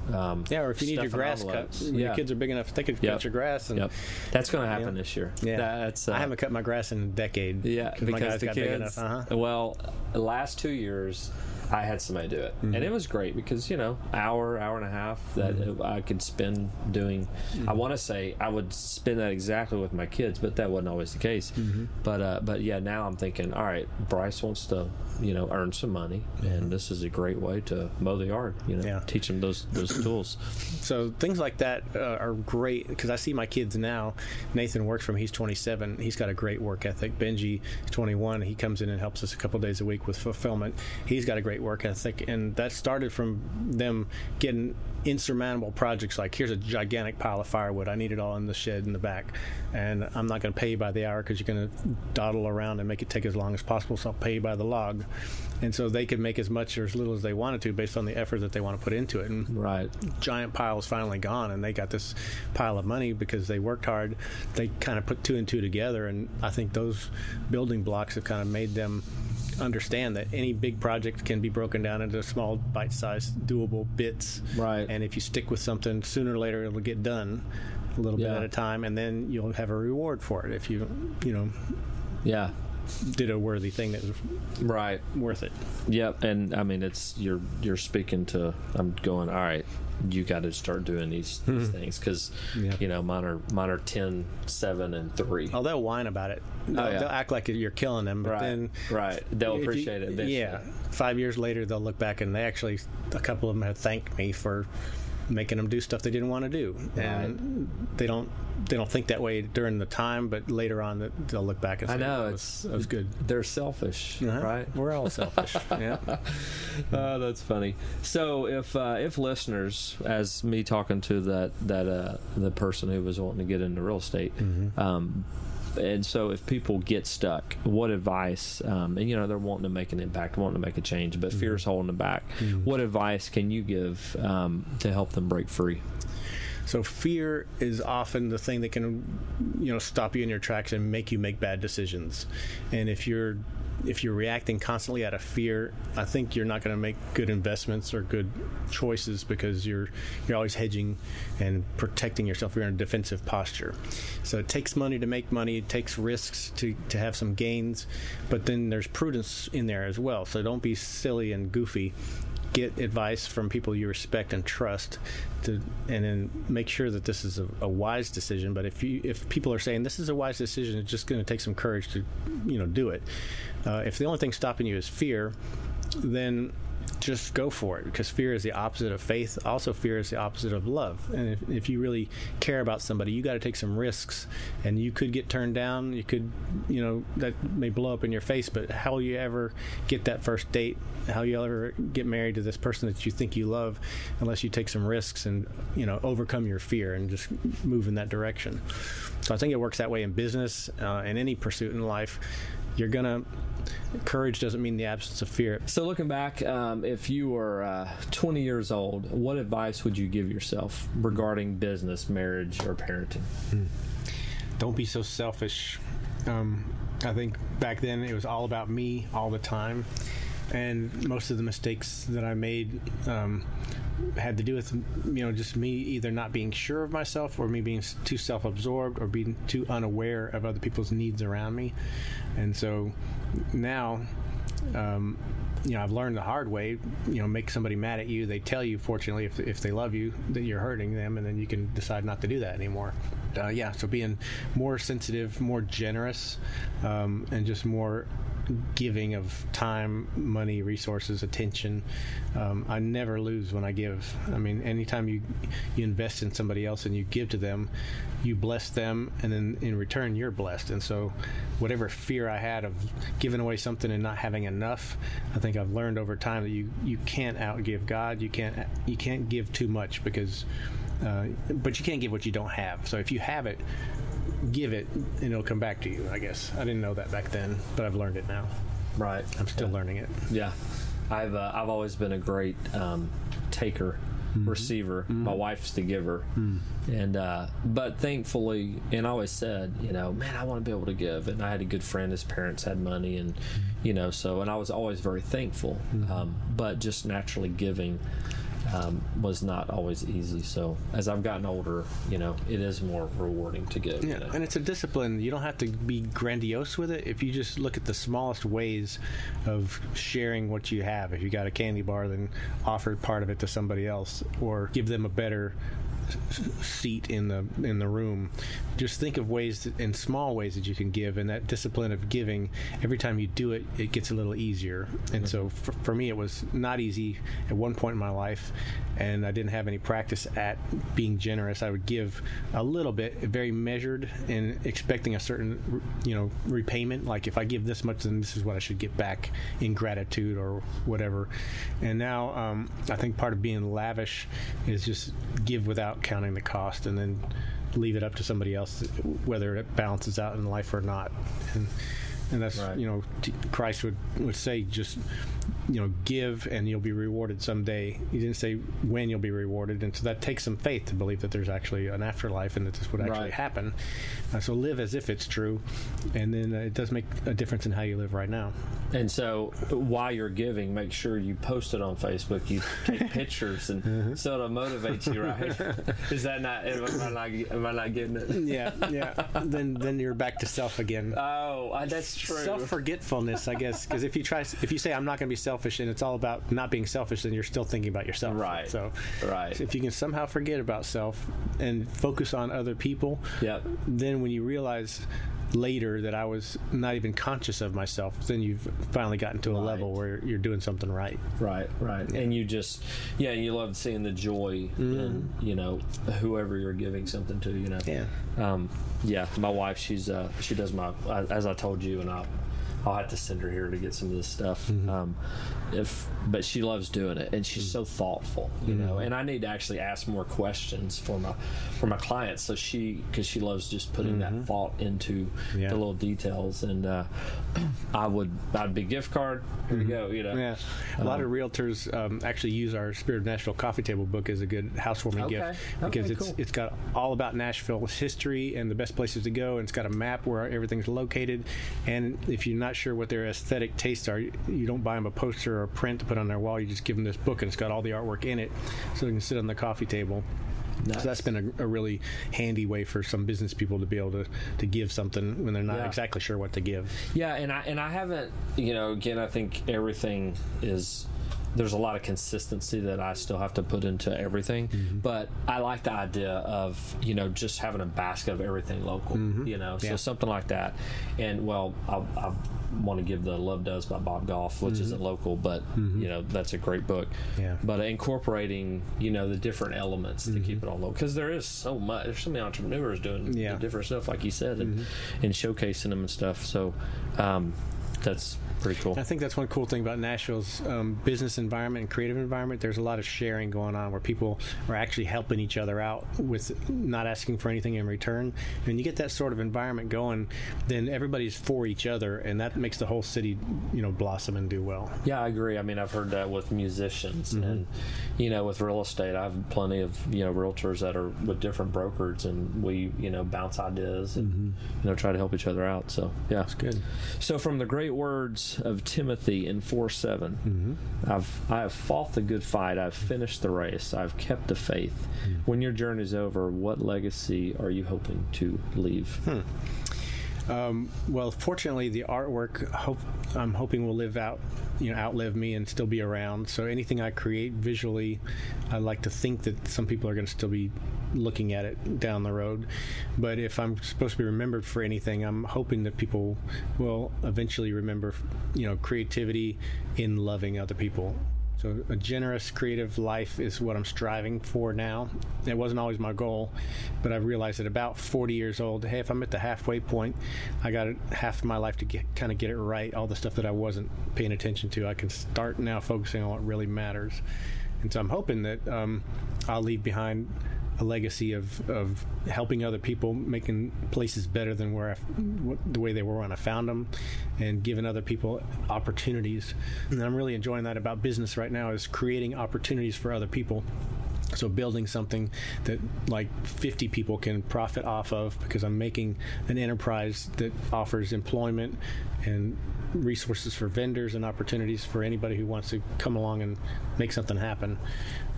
know, um, Yeah, or if you need your grass envelopes. cut, when your kids are big enough, they could Yep. cut your grass. And Yep, that's going to happen Yeah. this year. Yeah, that's. Uh, I haven't cut my grass in a decade. yeah, 'cause my because guys the got big kids. enough. Uh-huh. Well, the last two years, I had somebody do it, Mm-hmm. and it was great because you know, hour, hour and a half that Mm-hmm. I could spend doing. I want to say I would spend that exactly with my kids, but that wasn't always the case. Mm-hmm. But uh, but yeah, now I'm thinking, all right, Bryce wants to you know earn some money, and this is a great way to mow the yard. You know, Mm-hmm. Yeah. teach them those those tools. So things like that uh, are great because I see my kids now. Nathan works from he's 27. He's got a great work ethic. Benji 21. He comes in and helps us a couple days a week with fulfillment. He's got a great work ethic, and that started from them getting insurmountable projects like here's a gigantic pile of firewood. I need it all in the shed in the back, and I'm not going to pay you by the hour because you're going to dawdle around and make it take as long as possible. So I'll pay you by the log, and so they could make as much or as little as they wanted to based on the effort that they want to put into it. And Right. giant pile is finally gone and they got this pile of money because they worked hard they kind of put two and two together and i think those building blocks have kind of made them understand that any big project can be broken down into small bite-sized doable bits Right. and if you stick with something sooner or later it'll get done a little bit at a time and then you'll have a reward for it if you you know Yeah. did a worthy thing that was Right. worth it Yep, and I mean it's you're you're speaking to. I'm going. All right, you got to start doing these, these hmm. things because Yeah. you know mine are mine are 10, 7, and three. oh they'll whine about it oh, they'll, yeah. they'll act like you're killing them but right, then right. They'll If you- appreciate it. Eventually. Yeah. Five years later, they'll look back and they actually, a couple of them have thanked me for making them do stuff they didn't want to do, and they don't they don't think that way during the time, but later on they'll look back and say, I know it's was, that was good. They're selfish, Uh-huh. right? We're all selfish. yeah. Oh, that's funny. So if uh, if listeners, as me talking to that that uh, the person who was wanting to get into real estate, um, and so if people get stuck, what advice? Um, and you know they're wanting to make an impact, wanting to make a change, but fear's holding them back. What advice can you give um, to help them break free? So fear is often the thing that can, you know, stop you in your tracks and make you make bad decisions. And if you're if you're reacting constantly out of fear, I think you're not going to make good investments or good choices because you're you're always hedging and protecting yourself. You're in a defensive posture. So it takes money to make money. It takes risks to to have some gains, but then there's prudence in there as well. So don't be silly and goofy get advice from people you respect and trust to and then make sure that this is a, a wise decision. But if you if people are saying this is a wise decision it's just going to take some courage to you know do it uh, if the only thing stopping you is fear then just go for it because fear is the opposite of faith. Also fear is the opposite of love. And if, if you really care about somebody you got to take some risks and you could get turned down. You could you know that may blow up in your face but how will you ever get that first date? How you ever get married to this person that you think you love unless you take some risks and you know overcome your fear and just move in that direction? So i think it works that way in business uh, in any pursuit in life you're gonna courage doesn't mean the absence of fear So looking back, um, if you were uh, 20 years old, what advice would you give yourself regarding business, marriage, or parenting? don't be so selfish. Um, I think back then it was all about me all the time, and most of the mistakes that I made um, had to do with you know just me either not being sure of myself or me being too self-absorbed or being too unaware of other people's needs around me, and so now. Um, you know, I've learned the hard way. You know, make somebody mad at you. They tell you, fortunately, if, if they love you, that you're hurting them, and then you can decide not to do that anymore. Uh, yeah, so being more sensitive, more generous, um, and just more giving of time, money, resources, attention. Um, I never lose when I give. I mean, anytime you you invest in somebody else and you give to them, you bless them, and then in return you're blessed. And so, whatever fear I had of giving away something and not having enough, I think I've learned over time that you you can't outgive God. You can't you can't give too much because. Uh, but you can't give what you don't have. So if you have it, give it, and it'll come back to you. I guess I didn't know that back then, but I've learned it now. Right. I'm still learning it. Yeah. I've uh, I've always been a great um, taker. Receiver, my wife's the giver, and uh, but thankfully, and I always said, you know, man, I want to be able to give. And I had a good friend; his parents had money, and you know, so and I was always very thankful. Um, but just naturally giving um, was not always easy. So as I've gotten older, you know, it is more rewarding to give. you Yeah, know? and it's a discipline. You don't have to be grandiose with it. If you just look at the smallest ways of sharing what you have, if you got a candy bar, then offer part of it to somebody else, or give them a better seat in the in the room. Just think of ways that, in small ways that you can give, and that discipline of giving. Every time you do it, it gets a little easier. And so for, for me, it was not easy at one point in my life, and I didn't have any practice at being generous. I would give a little bit, very measured, and expecting a certain, you know, repayment. Like if I give this much, then this is what I should get back in gratitude or whatever. And now um, I think part of being lavish is just give without counting the cost, and then leave it up to somebody else whether it balances out in life or not. And and that's Right. you know t- Christ would would say just you know give and you'll be rewarded someday. He didn't say when you'll be rewarded, and so that takes some faith to believe that there's actually an afterlife and that this would actually Right. happen. Uh, so live as if it's true, and then uh, it does make a difference in how you live right now. And so, while you're giving, make sure you post it on Facebook. You take pictures, and so it'll motivate you, right? Is that not? Am I not, am I not getting it? Yeah, yeah. then then you're back to self again. Oh, that's true. Self forgetfulness, I guess, because if you try, if you say I'm not going to be selfish, and it's all about not being selfish, then you're still thinking about yourself. Right. So, Right. if you can somehow forget about self and focus on other people, Yep. then when you realize later that I was not even conscious of myself, then you've finally gotten to a level where you're doing something right. Right, right. And you just, yeah, you love seeing the joy in, you know, whoever you're giving something to, you know. Yeah. Um, yeah, my wife, she's, uh, she does my, as I told you, and I'll, I'll have to send her here to get some of this stuff. Um, if, but she loves doing it, and she's so thoughtful, you know. And I need to actually ask more questions for my, for my clients. So she, because she loves just putting that thought into Yeah. the little details. And uh, I would, I'd be gift card. Here you go. You know. Yeah, a lot of realtors um, actually use our Spirit of Nashville coffee table book as a good housewarming Okay. gift because Okay, it's cool. it's got all about Nashville's history and the best places to go, and it's got a map where everything's located. And if you're not sure what their aesthetic tastes are, you you don't buy them a poster or a print to put on their wall. You just give them this book, and it's got all the artwork in it, so they can sit on the coffee table. Nice. So that's been a, a really handy way for some business people to be able to, to give something when they're not Yeah. exactly sure what to give. Yeah, and I and I haven't, you know, again, I think everything is there's a lot of consistency that I still have to put into everything, mm-hmm. but I like the idea of you know just having a basket of everything local, mm-hmm. you know, so Yeah. something like that. And well, I, I want to give the Love Does by Bob Goff, which isn't mm-hmm. local, but you know that's a great book. Yeah. But incorporating you know the different elements to keep it all local because there is so much. There's so many entrepreneurs doing Yeah. different stuff, like you said, and, and showcasing them and stuff. So um, that's pretty cool. I think that's one cool thing about Nashville's um, business environment and creative environment. There's a lot of sharing going on where people are actually helping each other out with not asking for anything in return. And you get that sort of environment going, then everybody's for each other, and that makes the whole city, you know, blossom and do well. Yeah, I agree. I mean, I've heard that with musicians, and you know, with real estate, I have plenty of you know realtors that are with different brokers, and we you know bounce ideas and you know try to help each other out. So yeah, Good. So from the great words of Timothy in four seven. Mm-hmm. I've I have fought the good fight. I've finished the race. I've kept the faith. Mm. When your journey's over, what legacy are you hoping to leave? Hmm. Um, well, fortunately, the artwork hope, I'm hoping will live out, you know, outlive me and still be around. So anything I create visually, I like to think that some people are going to still be looking at it down the road. But if I'm supposed to be remembered for anything, I'm hoping that people will eventually remember, you know, creativity in loving other people. So a generous, creative life is what I'm striving for now. It wasn't always my goal, but I've realized at about 40 years old, hey, if I'm at the halfway point, I got half of my life to get kind of get it right. All the stuff that I wasn't paying attention to, I can start now focusing on what really matters. And so I'm hoping that um, I'll leave behind a legacy of, of helping other people, making places better than where I, the way they were when I found them, and giving other people opportunities. And I'm really enjoying that about business right now is creating opportunities for other people so building something that like 50 people can profit off of because I'm making an enterprise that offers employment and resources for vendors and opportunities for anybody who wants to come along and make something happen.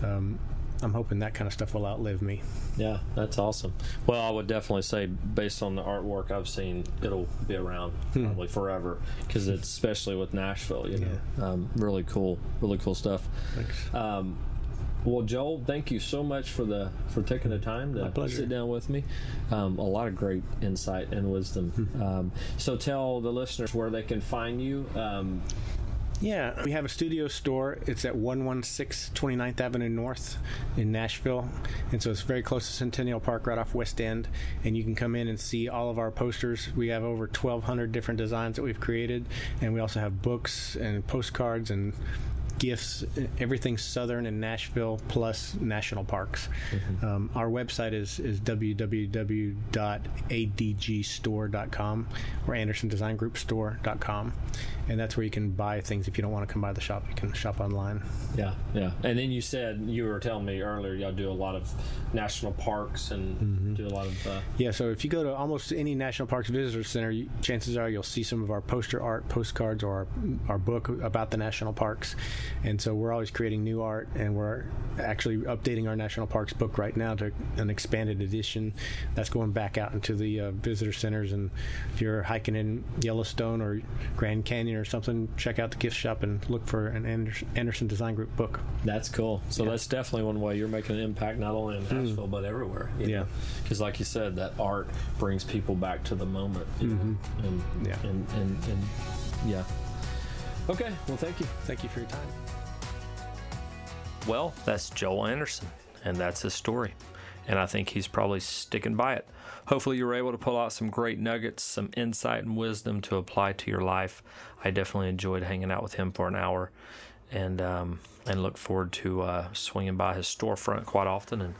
Um, I'm hoping that kind of stuff will outlive me. Yeah, that's awesome. Well, I would definitely say, based on the artwork I've seen, it'll be around hmm. probably forever because it's especially with Nashville. You know, yeah. um, really cool, really cool stuff. Thanks. Um, well, Joel, thank you so much for the for taking the time to sit down with me. Um, a lot of great insight and wisdom. Hmm. um, so, tell the listeners where they can find you. Um, yeah, we have a studio store. It's at 116 29th Avenue North in Nashville. And so it's very close to Centennial Park, right off West End. And you can come in and see all of our posters. We have over 1,200 different designs that we've created. And we also have books and postcards and gifts, everything southern and Nashville plus national parks. Mm-hmm. Um, our website is, is www.adgstore.com or AndersonDesignGroupStore.com. And that's where you can buy things. If you don't want to come by the shop, you can shop online. Yeah, yeah. And then you said, you were telling me earlier, y'all do a lot of national parks and mm-hmm. do a lot of. Uh... Yeah, so if you go to almost any national parks visitor center, you, chances are you'll see some of our poster art, postcards, or our, our book about the national parks and so we're always creating new art and we're actually updating our national parks book right now to an expanded edition that's going back out into the uh, visitor centers and if you're hiking in yellowstone or grand canyon or something check out the gift shop and look for an anderson design group book that's cool so yeah. that's definitely one way you're making an impact not only in hmm. nashville mm. but everywhere yeah because like you said that art brings people back to the moment mm-hmm. and, yeah. and, and, and yeah Okay, well, thank you. Thank you for your time. Well, that's Joel Anderson, and that's his story. And I think he's probably sticking by it. Hopefully, you were able to pull out some great nuggets, some insight and wisdom to apply to your life. I definitely enjoyed hanging out with him for an hour, and um, and look forward to uh, swinging by his storefront quite often and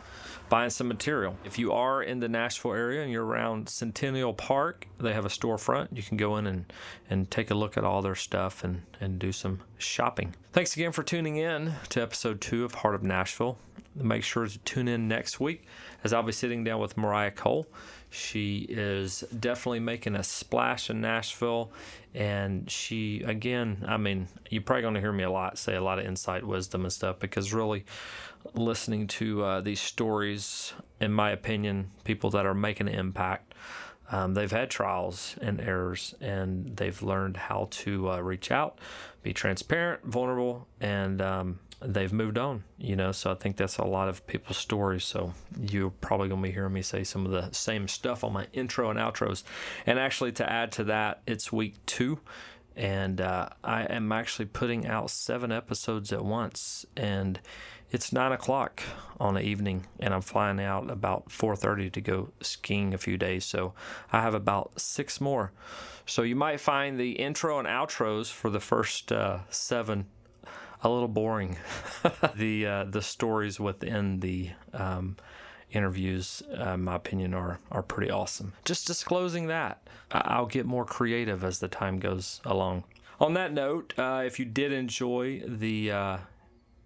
buying some material. If you are in the Nashville area and you're around Centennial Park, they have a storefront. You can go in and, and take a look at all their stuff and, and do some shopping. Thanks again for tuning in to episode two of Heart of Nashville. Make sure to tune in next week as I'll be sitting down with Mariah Cole. She is definitely making a splash in Nashville. And she, again, I mean, you're probably going to hear me a lot say a lot of insight, wisdom, and stuff because really listening to uh, these stories, in my opinion, people that are making an impact. Um, they've had trials and errors, and they've learned how to uh, reach out, be transparent, vulnerable, and um, they've moved on. You know, so I think that's a lot of people's stories. So you're probably going to be hearing me say some of the same stuff on my intro and outros. And actually, to add to that, it's week two and uh, I am actually putting out seven episodes at once, and it's nine o'clock on the evening, and I'm flying out about 4:30 to go skiing a few days. So I have about six more. So you might find the intro and outros for the first uh, seven a little boring. the uh, the stories within the um, interviews, uh, my opinion, are are pretty awesome. Just disclosing that, I'll get more creative as the time goes along. On that note, uh, if you did enjoy the uh,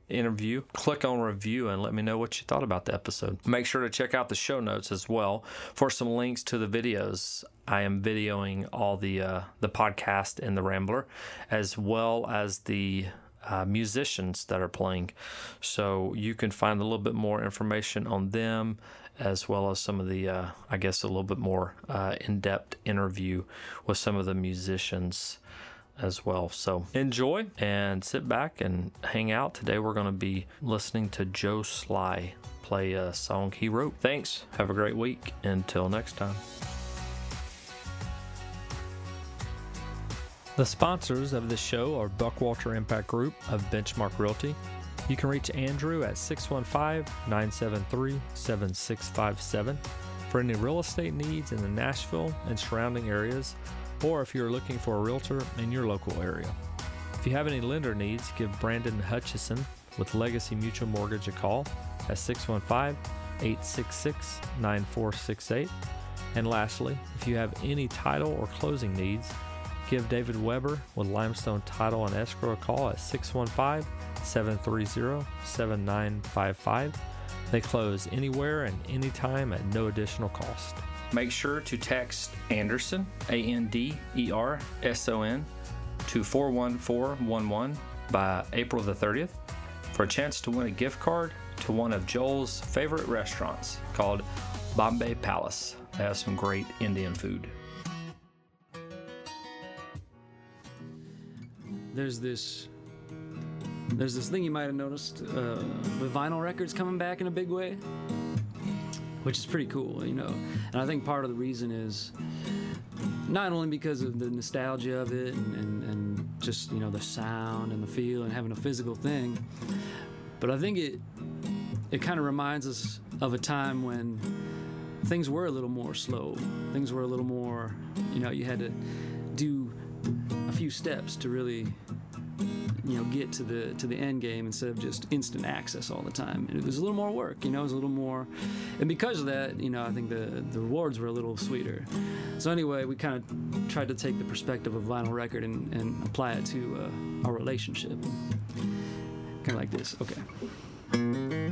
interview, click on review and let me know what you thought about the episode. Make sure to check out the show notes as well for some links to the videos. I am videoing all the uh, the podcast and the Rambler, as well as the uh, musicians that are playing. So you can find a little bit more information on them, as well as some of the, uh, I guess, a little bit more uh, in depth interview with some of the musicians as well. So enjoy and sit back and hang out. Today we're going to be listening to Joe Sly play a song he wrote. Thanks. Have a great week. Until next time. The sponsors of this show are Buckwalter Impact Group of Benchmark Realty. You can reach Andrew at 615 973 7657 for any real estate needs in the Nashville and surrounding areas or if you're looking for a realtor in your local area. If you have any lender needs, give Brandon Hutchison with Legacy Mutual Mortgage a call at 615 866 9468. And lastly, if you have any title or closing needs, give David Weber with Limestone Title and Escrow a call at 615 730 7955. They close anywhere and anytime at no additional cost. Make sure to text Anderson, A N D E R S O N, to 41411 by April the 30th for a chance to win a gift card to one of Joel's favorite restaurants called Bombay Palace. They have some great Indian food. There's this there's this thing you might have noticed uh, vinyl records coming back in a big way, which is pretty cool, you know. And I think part of the reason is not only because of the nostalgia of it and, and, and just you know the sound and the feel and having a physical thing, but I think it it kind of reminds us of a time when things were a little more slow. Things were a little more, you know, you had to few steps to really you know get to the to the end game instead of just instant access all the time. And it was a little more work you know it was a little more and because of that you know i think the the rewards were a little sweeter. So anyway we kind of tried to take the perspective of vinyl record and, and apply it to uh, our relationship. Kind of like this okay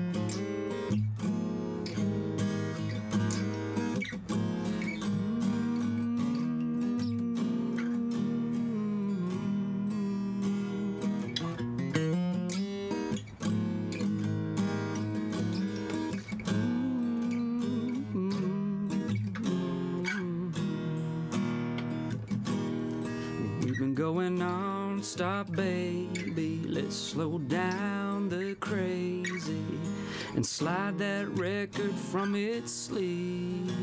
slide that record from its sleeve.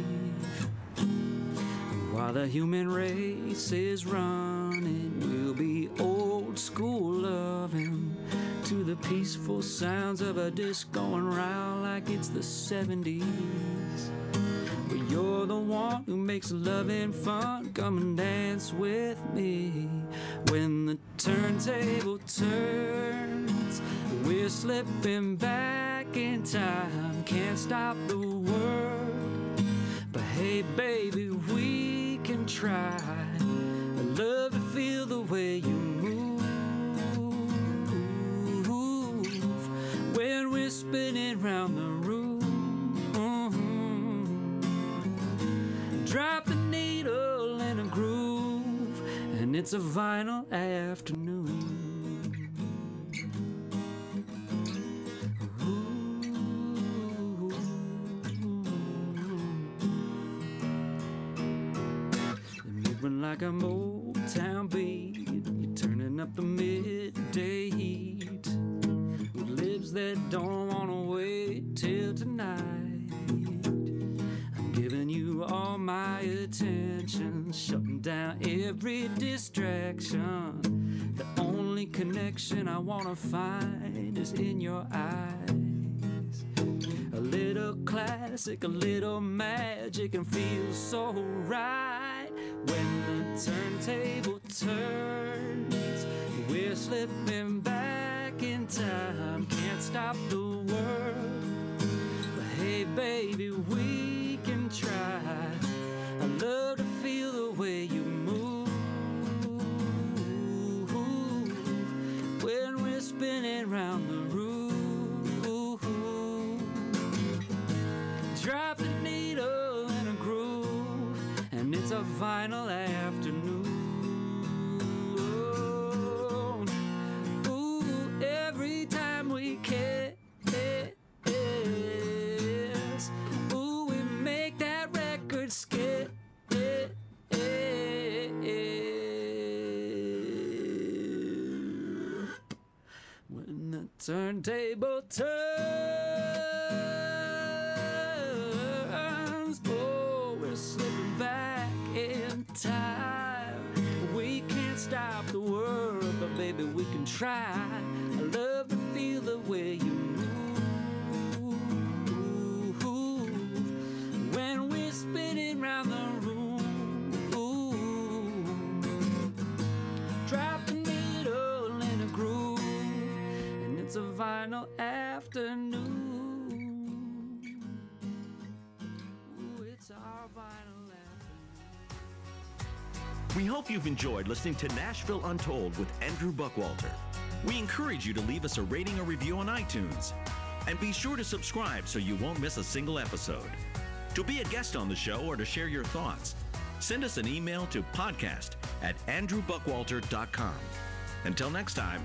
While the human race is running, we'll be old school loving to the peaceful sounds of a disc going round like it's the 70s. But you're the one who makes loving fun. Come and dance with me. When the turntable turns, we're slipping back in time. Can't stop the world. But hey, baby, we can try. I love to feel the way you move when we're spinning round the room. Drop the needle in a groove, and it's a vinyl afternoon. Like a Motown beat. You're turning up the midday heat. With lips that don't wanna wait till tonight. I'm giving you all my attention, shutting down every distraction. The only connection I wanna find is in your eyes. A little classic, a little magic, and feels so right turntable turns. We're slipping back in time, can't stop the world. But hey, baby, we can try. I love to feel the way you move when we're spinning round the turntable turns, We hope you've enjoyed listening to Nashville Untold with Andrew Buckwalter. We encourage you to leave us a rating or review on iTunes. And be sure to subscribe so you won't miss a single episode. To be a guest on the show or to share your thoughts, send us an email to podcast at andrewbuckwalter.com. Until next time,